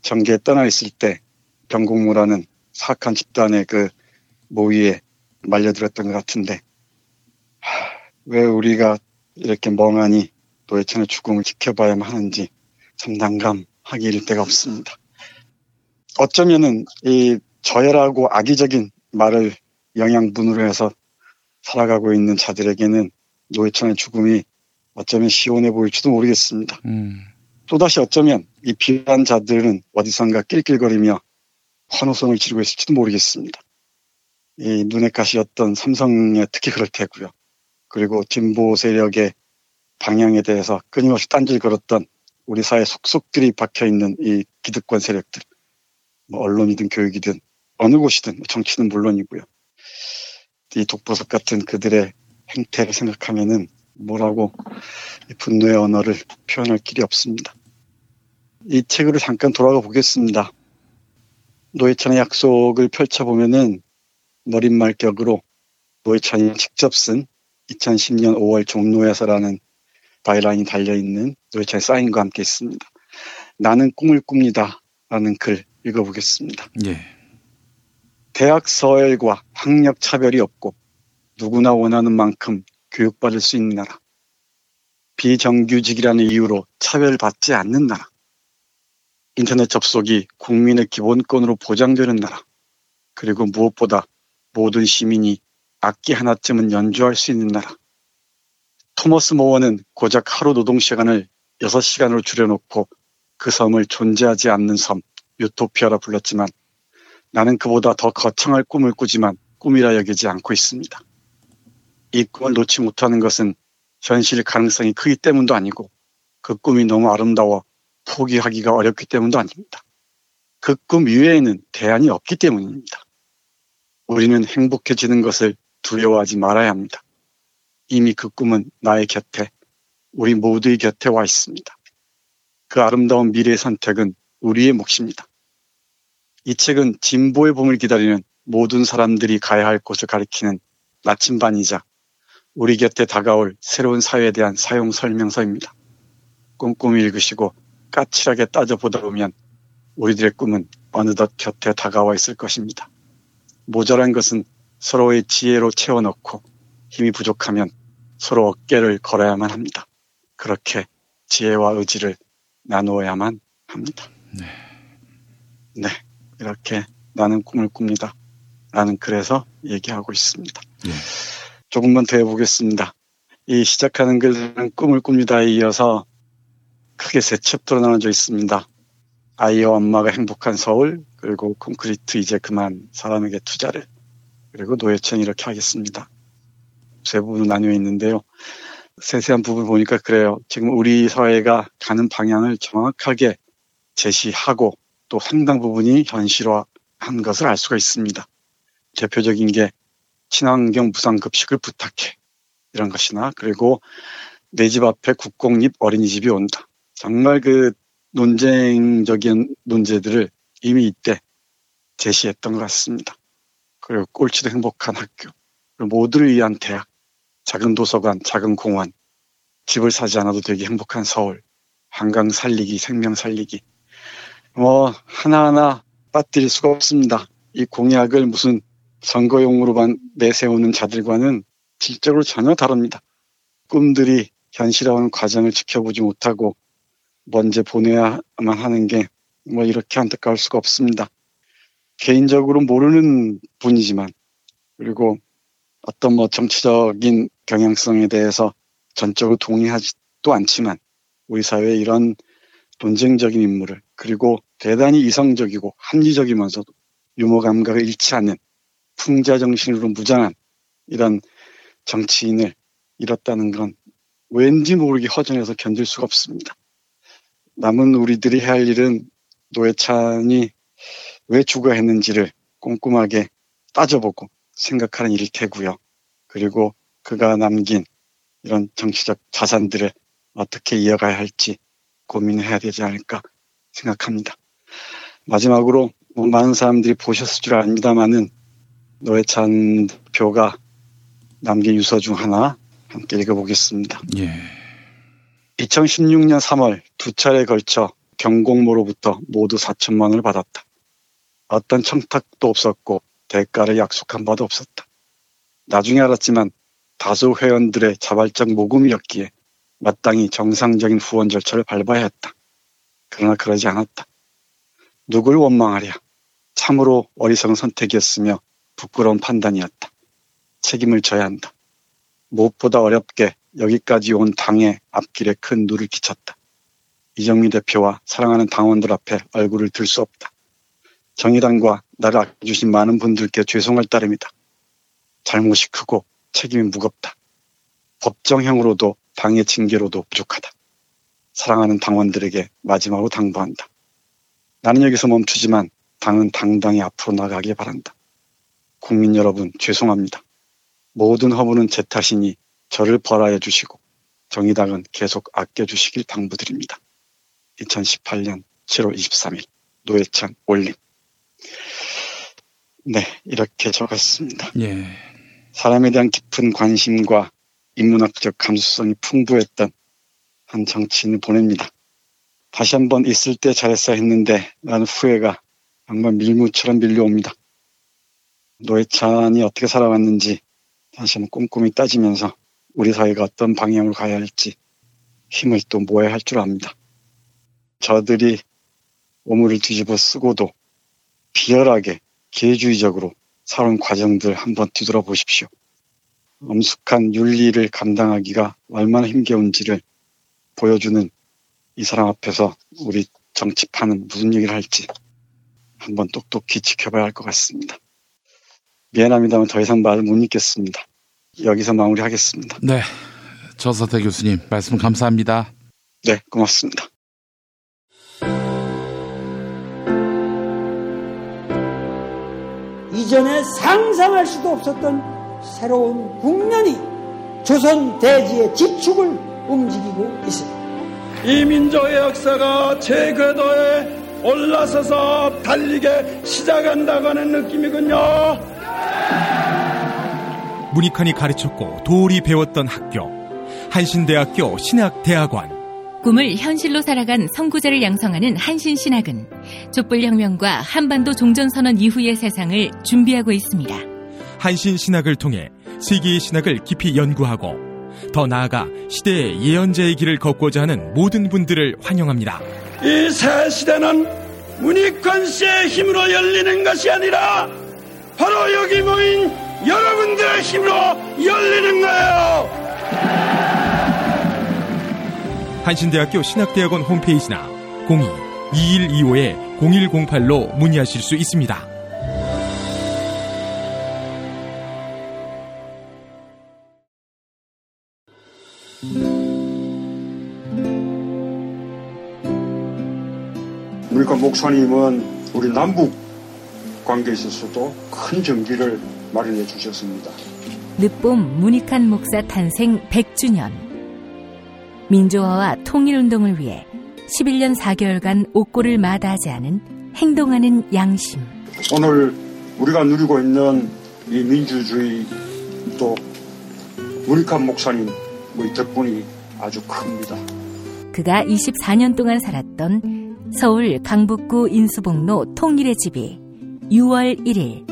[SPEAKER 3] 전계에 떠나 있을 때 병공무라는 사악한 집단의 그 모의에 말려들었던 것 같은데 하, 왜 우리가 이렇게 멍하니 노회찬의 죽음을 지켜봐야만 하는지 참 난감하기 데가 없습니다. 어쩌면은 이 저열하고 악의적인 말을 영양분으로 해서 살아가고 있는 자들에게는 노회찬의 죽음이 어쩌면 시원해 보일지도 모르겠습니다.
[SPEAKER 6] 음.
[SPEAKER 3] 또다시 어쩌면 이 비난 자들은 어디선가 낄낄거리며 환호성을 지르고 있을지도 모르겠습니다. 이 눈의 가시였던 삼성에 특히 그럴 테고요. 그리고 진보 세력의 방향에 대해서 끊임없이 딴질 걸었던 우리 사회 속속들이 박혀 있는 이 기득권 세력들, 뭐 언론이든 교육이든 어느 곳이든 뭐 정치는 물론이고요. 이 독보석 같은 그들의 행태를 생각하면은 뭐라고 분노의 언어를 표현할 길이 없습니다. 이 책으로 잠깐 돌아가 보겠습니다. 노회찬의 약속을 펼쳐보면은 머릿말격으로 노회찬이 직접 쓴 2010년 5월 종로에서라는 byline이 달려있는 노회찬의 사인과 함께 있습니다. 나는 꿈을 꿉니다. 라는 글 읽어보겠습니다.
[SPEAKER 6] 예.
[SPEAKER 3] 대학 서열과 학력 차별이 없고 누구나 원하는 만큼 교육받을 수 있는 나라. 비정규직이라는 이유로 차별받지 않는 나라. 인터넷 접속이 국민의 기본권으로 보장되는 나라. 그리고 무엇보다 모든 시민이 악기 하나쯤은 연주할 수 있는 나라. 토머스 모어는 고작 하루 노동 시간을 6시간으로 줄여놓고 그 섬을 존재하지 않는 섬, 유토피아라 불렀지만 나는 그보다 더 거창할 꿈을 꾸지만 꿈이라 여기지 않고 있습니다. 이 꿈을 놓지 못하는 것은 현실 가능성이 크기 때문도 아니고 그 꿈이 너무 아름다워 포기하기가 어렵기 때문도 아닙니다. 그 꿈 이외에는 대안이 없기 때문입니다. 우리는 행복해지는 것을 두려워하지 말아야 합니다. 이미 그 꿈은 나의 곁에, 우리 모두의 곁에 와 있습니다. 그 아름다운 미래의 선택은 우리의 몫입니다. 이 책은 진보의 봄을 기다리는 모든 사람들이 가야 할 곳을 가리키는 나침반이자 우리 곁에 다가올 새로운 사회에 대한 사용 설명서입니다. 꼼꼼히 읽으시고 까칠하게 따져보다 보면 우리들의 꿈은 어느덧 곁에 다가와 있을 것입니다. 모자란 것은 서로의 지혜로 채워넣고 힘이 부족하면 서로 어깨를 걸어야만 합니다. 그렇게 지혜와 의지를 나누어야만 합니다.
[SPEAKER 6] 네.
[SPEAKER 3] 네. 이렇게 나는 꿈을 꿉니다. 라는 글에서 얘기하고 있습니다.
[SPEAKER 6] 예.
[SPEAKER 3] 조금만 더 해보겠습니다. 이 시작하는 글은 꿈을 꿉니다에 이어서 크게 세 챕터로 나눠져 있습니다. 아이와 엄마가 행복한 서울, 그리고 콘크리트 이제 그만 사람에게 투자를, 그리고 노예천 이렇게 하겠습니다. 세 부분 나뉘어 있는데요. 세세한 부분 보니까 그래요. 지금 우리 사회가 가는 방향을 정확하게 제시하고 또 상당 부분이 현실화한 것을 알 수가 있습니다. 대표적인 게 친환경 무상급식을 부탁해 이런 것이나 그리고 내 집 앞에 국공립 어린이집이 온다. 정말 그 논쟁적인 논제들을 이미 이때 제시했던 것 같습니다. 그리고 꼴찌도 행복한 학교, 모두를 위한 대학, 작은 도서관, 작은 공원, 집을 사지 않아도 되게 행복한 서울, 한강 살리기, 생명 살리기. 뭐, 하나하나 빠뜨릴 수가 없습니다. 이 공약을 무슨 선거용으로만 내세우는 자들과는 질적으로 전혀 다릅니다. 꿈들이 현실화하는 과정을 지켜보지 못하고 먼저 보내야만 하는 게 뭐 이렇게 안타까울 수가 없습니다. 개인적으로 모르는 분이지만 그리고 어떤 뭐 정치적인 경향성에 대해서 전적으로 동의하지도 않지만 우리 사회에 이런 논쟁적인 인물을 그리고 대단히 이성적이고 합리적이면서도 유머 감각을 잃지 않는 풍자 정신으로 무장한 이런 정치인을 잃었다는 건 왠지 모르게 허전해서 견딜 수가 없습니다. 남은 우리들이 해야 할 일은 노회찬이 왜 죽어했는지를 꼼꼼하게 따져보고 생각하는 일일 테고요. 그리고 그가 남긴 이런 정치적 자산들을 어떻게 이어가야 할지 고민해야 되지 않을까 생각합니다. 마지막으로 뭐 많은 사람들이 보셨을 줄 압니다만은 노회찬 표가 남긴 유서 중 하나 함께 읽어보겠습니다.
[SPEAKER 6] 예.
[SPEAKER 3] 2016년 3월 두 차례 걸쳐 경공모로부터 모두 4천만 원을 받았다. 어떤 청탁도 없었고 대가를 약속한 바도 없었다. 나중에 알았지만 다수 회원들의 자발적 모금이었기에 마땅히 정상적인 후원 절차를 밟아야 했다. 그러나 그러지 않았다. 누굴 원망하랴. 참으로 어리석은 선택이었으며 부끄러운 판단이었다. 책임을 져야 한다. 무엇보다 어렵게 여기까지 온 당의 앞길에 큰 누를 끼쳤다. 이정미 대표와 사랑하는 당원들 앞에 얼굴을 들 수 없다. 정의당과 나를 아껴주신 많은 분들께 죄송할 따름이다. 잘못이 크고 책임이 무겁다. 법정형으로도 당의 징계로도 부족하다. 사랑하는 당원들에게 마지막으로 당부한다. 나는 여기서 멈추지만 당은 당당히 앞으로 나가길 바란다. 국민 여러분 죄송합니다. 모든 허물은 제 탓이니 저를 벌하여 주시고 정의당은 계속 아껴주시길 당부드립니다. 2018년 7월 23일 노회찬 올림. 네, 이렇게 적었습니다.
[SPEAKER 6] 예.
[SPEAKER 3] 사람에 대한 깊은 관심과 인문학적 감수성이 풍부했던 한 정치인을 보냅니다. 다시 한번 있을 때 잘했어야 했는데 라는 후회가 정말 밀무처럼 밀려옵니다. 노회찬이 어떻게 살아왔는지 다시 한번 꼼꼼히 따지면서 우리 사회가 어떤 방향으로 가야 할지 힘을 또 모아야 할 줄 압니다. 저들이 오물을 뒤집어 쓰고도 비열하게 기회주의적으로 살아온 과정들 한번 뒤돌아 보십시오. 엄숙한 윤리를 감당하기가 얼마나 힘겨운지를 보여주는 이 사람 앞에서 우리 정치판은 무슨 얘기를 할지 한번 똑똑히 지켜봐야 할 것 같습니다. 미안합니다만 더 이상 말을 못 읽겠습니다. 여기서 마무리하겠습니다.
[SPEAKER 6] 네. 저서태 교수님, 말씀 감사합니다.
[SPEAKER 3] 네, 고맙습니다.
[SPEAKER 25] 이전에 상상할 수도 없었던 새로운 국면이 조선 대지의 지축을 움직이고 있습니다.
[SPEAKER 26] 이 민족의 역사가 제 궤도에 올라서서 달리게 시작한다고는 느낌이군요.
[SPEAKER 21] 문익환이 가르쳤고 도울이 배웠던 학교 한신대학교 신학대학원
[SPEAKER 1] 꿈을 현실로 살아간 선구자를 양성하는 한신신학은 촛불혁명과 한반도 종전선언 이후의 세상을 준비하고 있습니다.
[SPEAKER 21] 한신신학을 통해 세계의 신학을 깊이 연구하고 더 나아가 시대의 예언자의 길을 걷고자 하는 모든 분들을 환영합니다.
[SPEAKER 26] 이 새 시대는 문익환 씨의 힘으로 열리는 것이 아니라 바로 여기 모인 여러분들의 힘으로 열리는 거예요.
[SPEAKER 21] 한신대학교 신학대학원 홈페이지나 02-2125-0108로 문의하실 수 있습니다.
[SPEAKER 3] 그러니까 목사님은 우리 남북 관계에 있어서도 큰 정기를 마련해 주셨습니다.
[SPEAKER 1] 늦봄 문익한 목사 탄생 100주년. 민주화와 통일운동을 위해 11년 4개월간 옥고를 마다하지 않은 행동하는 양심.
[SPEAKER 3] 오늘 우리가 누리고 있는 이 민주주의 또 문익한 목사님 의 덕분이 아주 큽니다.
[SPEAKER 1] 그가 24년 동안 살았던 서울 강북구 인수봉로 통일의 집이 6월 1일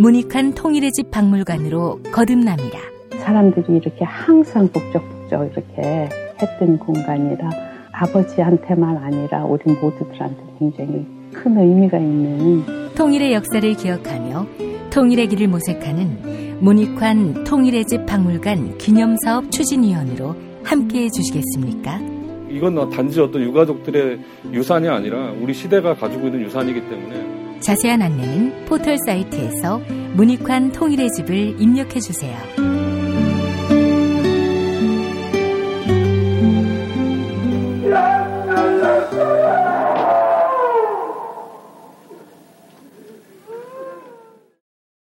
[SPEAKER 1] 문익한 통일의 집 박물관으로 거듭납니다.
[SPEAKER 27] 사람들이 이렇게 항상 북적북적 이렇게 했던 공간이라 아버지한테만 아니라 우리 모두들한테 굉장히 큰 의미가 있는
[SPEAKER 1] 통일의 역사를 기억하며 통일의 길을 모색하는 문익환 통일의 집 박물관 기념사업 추진위원으로 함께해 주시겠습니까?
[SPEAKER 28] 이건 단지 어떤 유가족들의 유산이 아니라 우리 시대가 가지고 있는 유산이기 때문에
[SPEAKER 1] 자세한 안내는 포털 사이트에서 문익환 통일의 집을 입력해 주세요.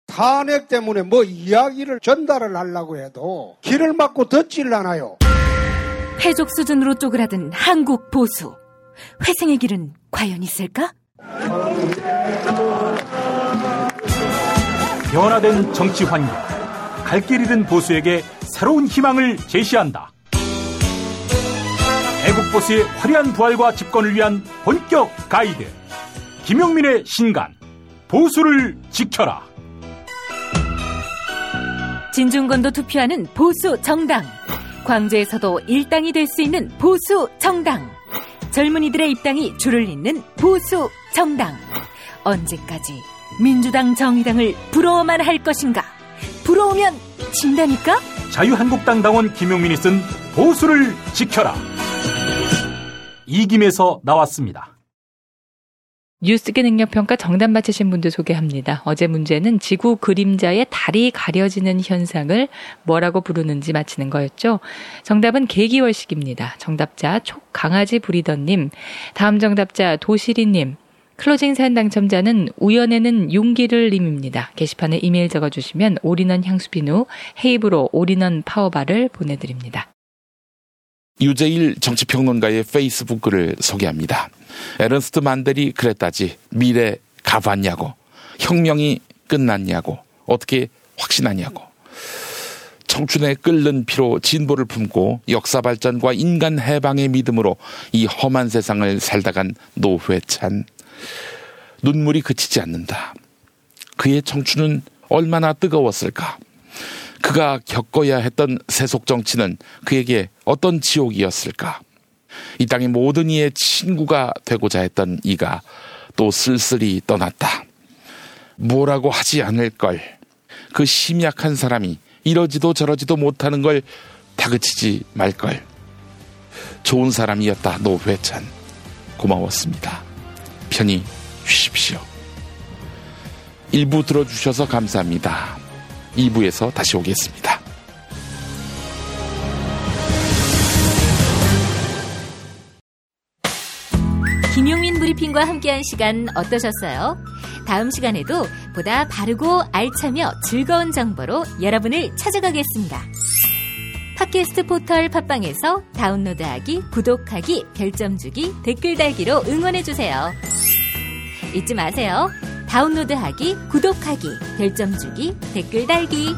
[SPEAKER 25] 탄핵 때문에 뭐 이야기를 전달을 하려고 해도 길을 막고 듣질 않아요.
[SPEAKER 1] 해족 수준으로 쪼그라든 한국 보수. 회생의 길은 과연 있을까?
[SPEAKER 7] 변화된 정치 환경. 갈 길 잃은 보수에게 새로운 희망을 제시한다. 애국 보수의 화려한 부활과 집권을 위한 본격 가이드. 김용민의 신간. 보수를 지켜라.
[SPEAKER 1] 진중권도 투표하는 보수 정당. 광주에서도 일당이 될 수 있는 보수 정당. 젊은이들의 입당이 줄을 잇는 보수 정당. 언제까지 민주당 정의당을 부러워만 할 것인가? 부러우면 진다니까?
[SPEAKER 7] 자유한국당 당원 김용민이 쓴 보수를 지켜라. 이김에서 나왔습니다.
[SPEAKER 29] 뉴스계 능력평가 정답 맞히신 분들 소개합니다. 어제 문제는 지구 그림자의 달이 가려지는 현상을 뭐라고 부르는지 맞히는 거였죠. 정답은 개기월식입니다. 정답자 촉강아지 부리던님, 다음 정답자 도시리님, closing 사연 당첨자는 우연에는 용기를 님입니다. 게시판에 이메일 적어주시면 올인원 향수비누 헤이브로 all-in-one shower bar를 보내드립니다.
[SPEAKER 6] 유재일 정치평론가의 페이스북 글을 소개합니다. 에른스트 만델이 그랬다지 미래 가봤냐고 혁명이 끝났냐고 어떻게 확신하냐고 청춘의 끓는 피로 진보를 품고 역사 발전과 인간 해방의 믿음으로 이 험한 세상을 살다간 노회찬 눈물이 그치지 않는다. 그의 청춘은 얼마나 뜨거웠을까? 그가 겪어야 했던 세속 정치는 그에게 어떤 지옥이었을까? 이 땅의 모든 이의 친구가 되고자 했던 이가 또 쓸쓸히 떠났다. 뭐라고 하지 않을 걸. 그 심약한 사람이 이러지도 저러지도 못하는 걸 다그치지 말 걸. 좋은 사람이었다, 노회찬. 고마웠습니다. 편히 쉬십시오. 1부 들어주셔서 감사합니다. 2부에서 다시 오겠습니다.
[SPEAKER 1] 김용민 브리핑과 함께한 시간 어떠셨어요? 다음 시간에도 보다 바르고 알차며 즐거운 정보로 여러분을 찾아가겠습니다. 팟캐스트 포털 팟빵에서 다운로드하기, 구독하기, 별점 주기, 댓글 달기로 응원해주세요. 잊지 마세요. 다운로드하기, 구독하기, 별점 주기, 댓글 달기.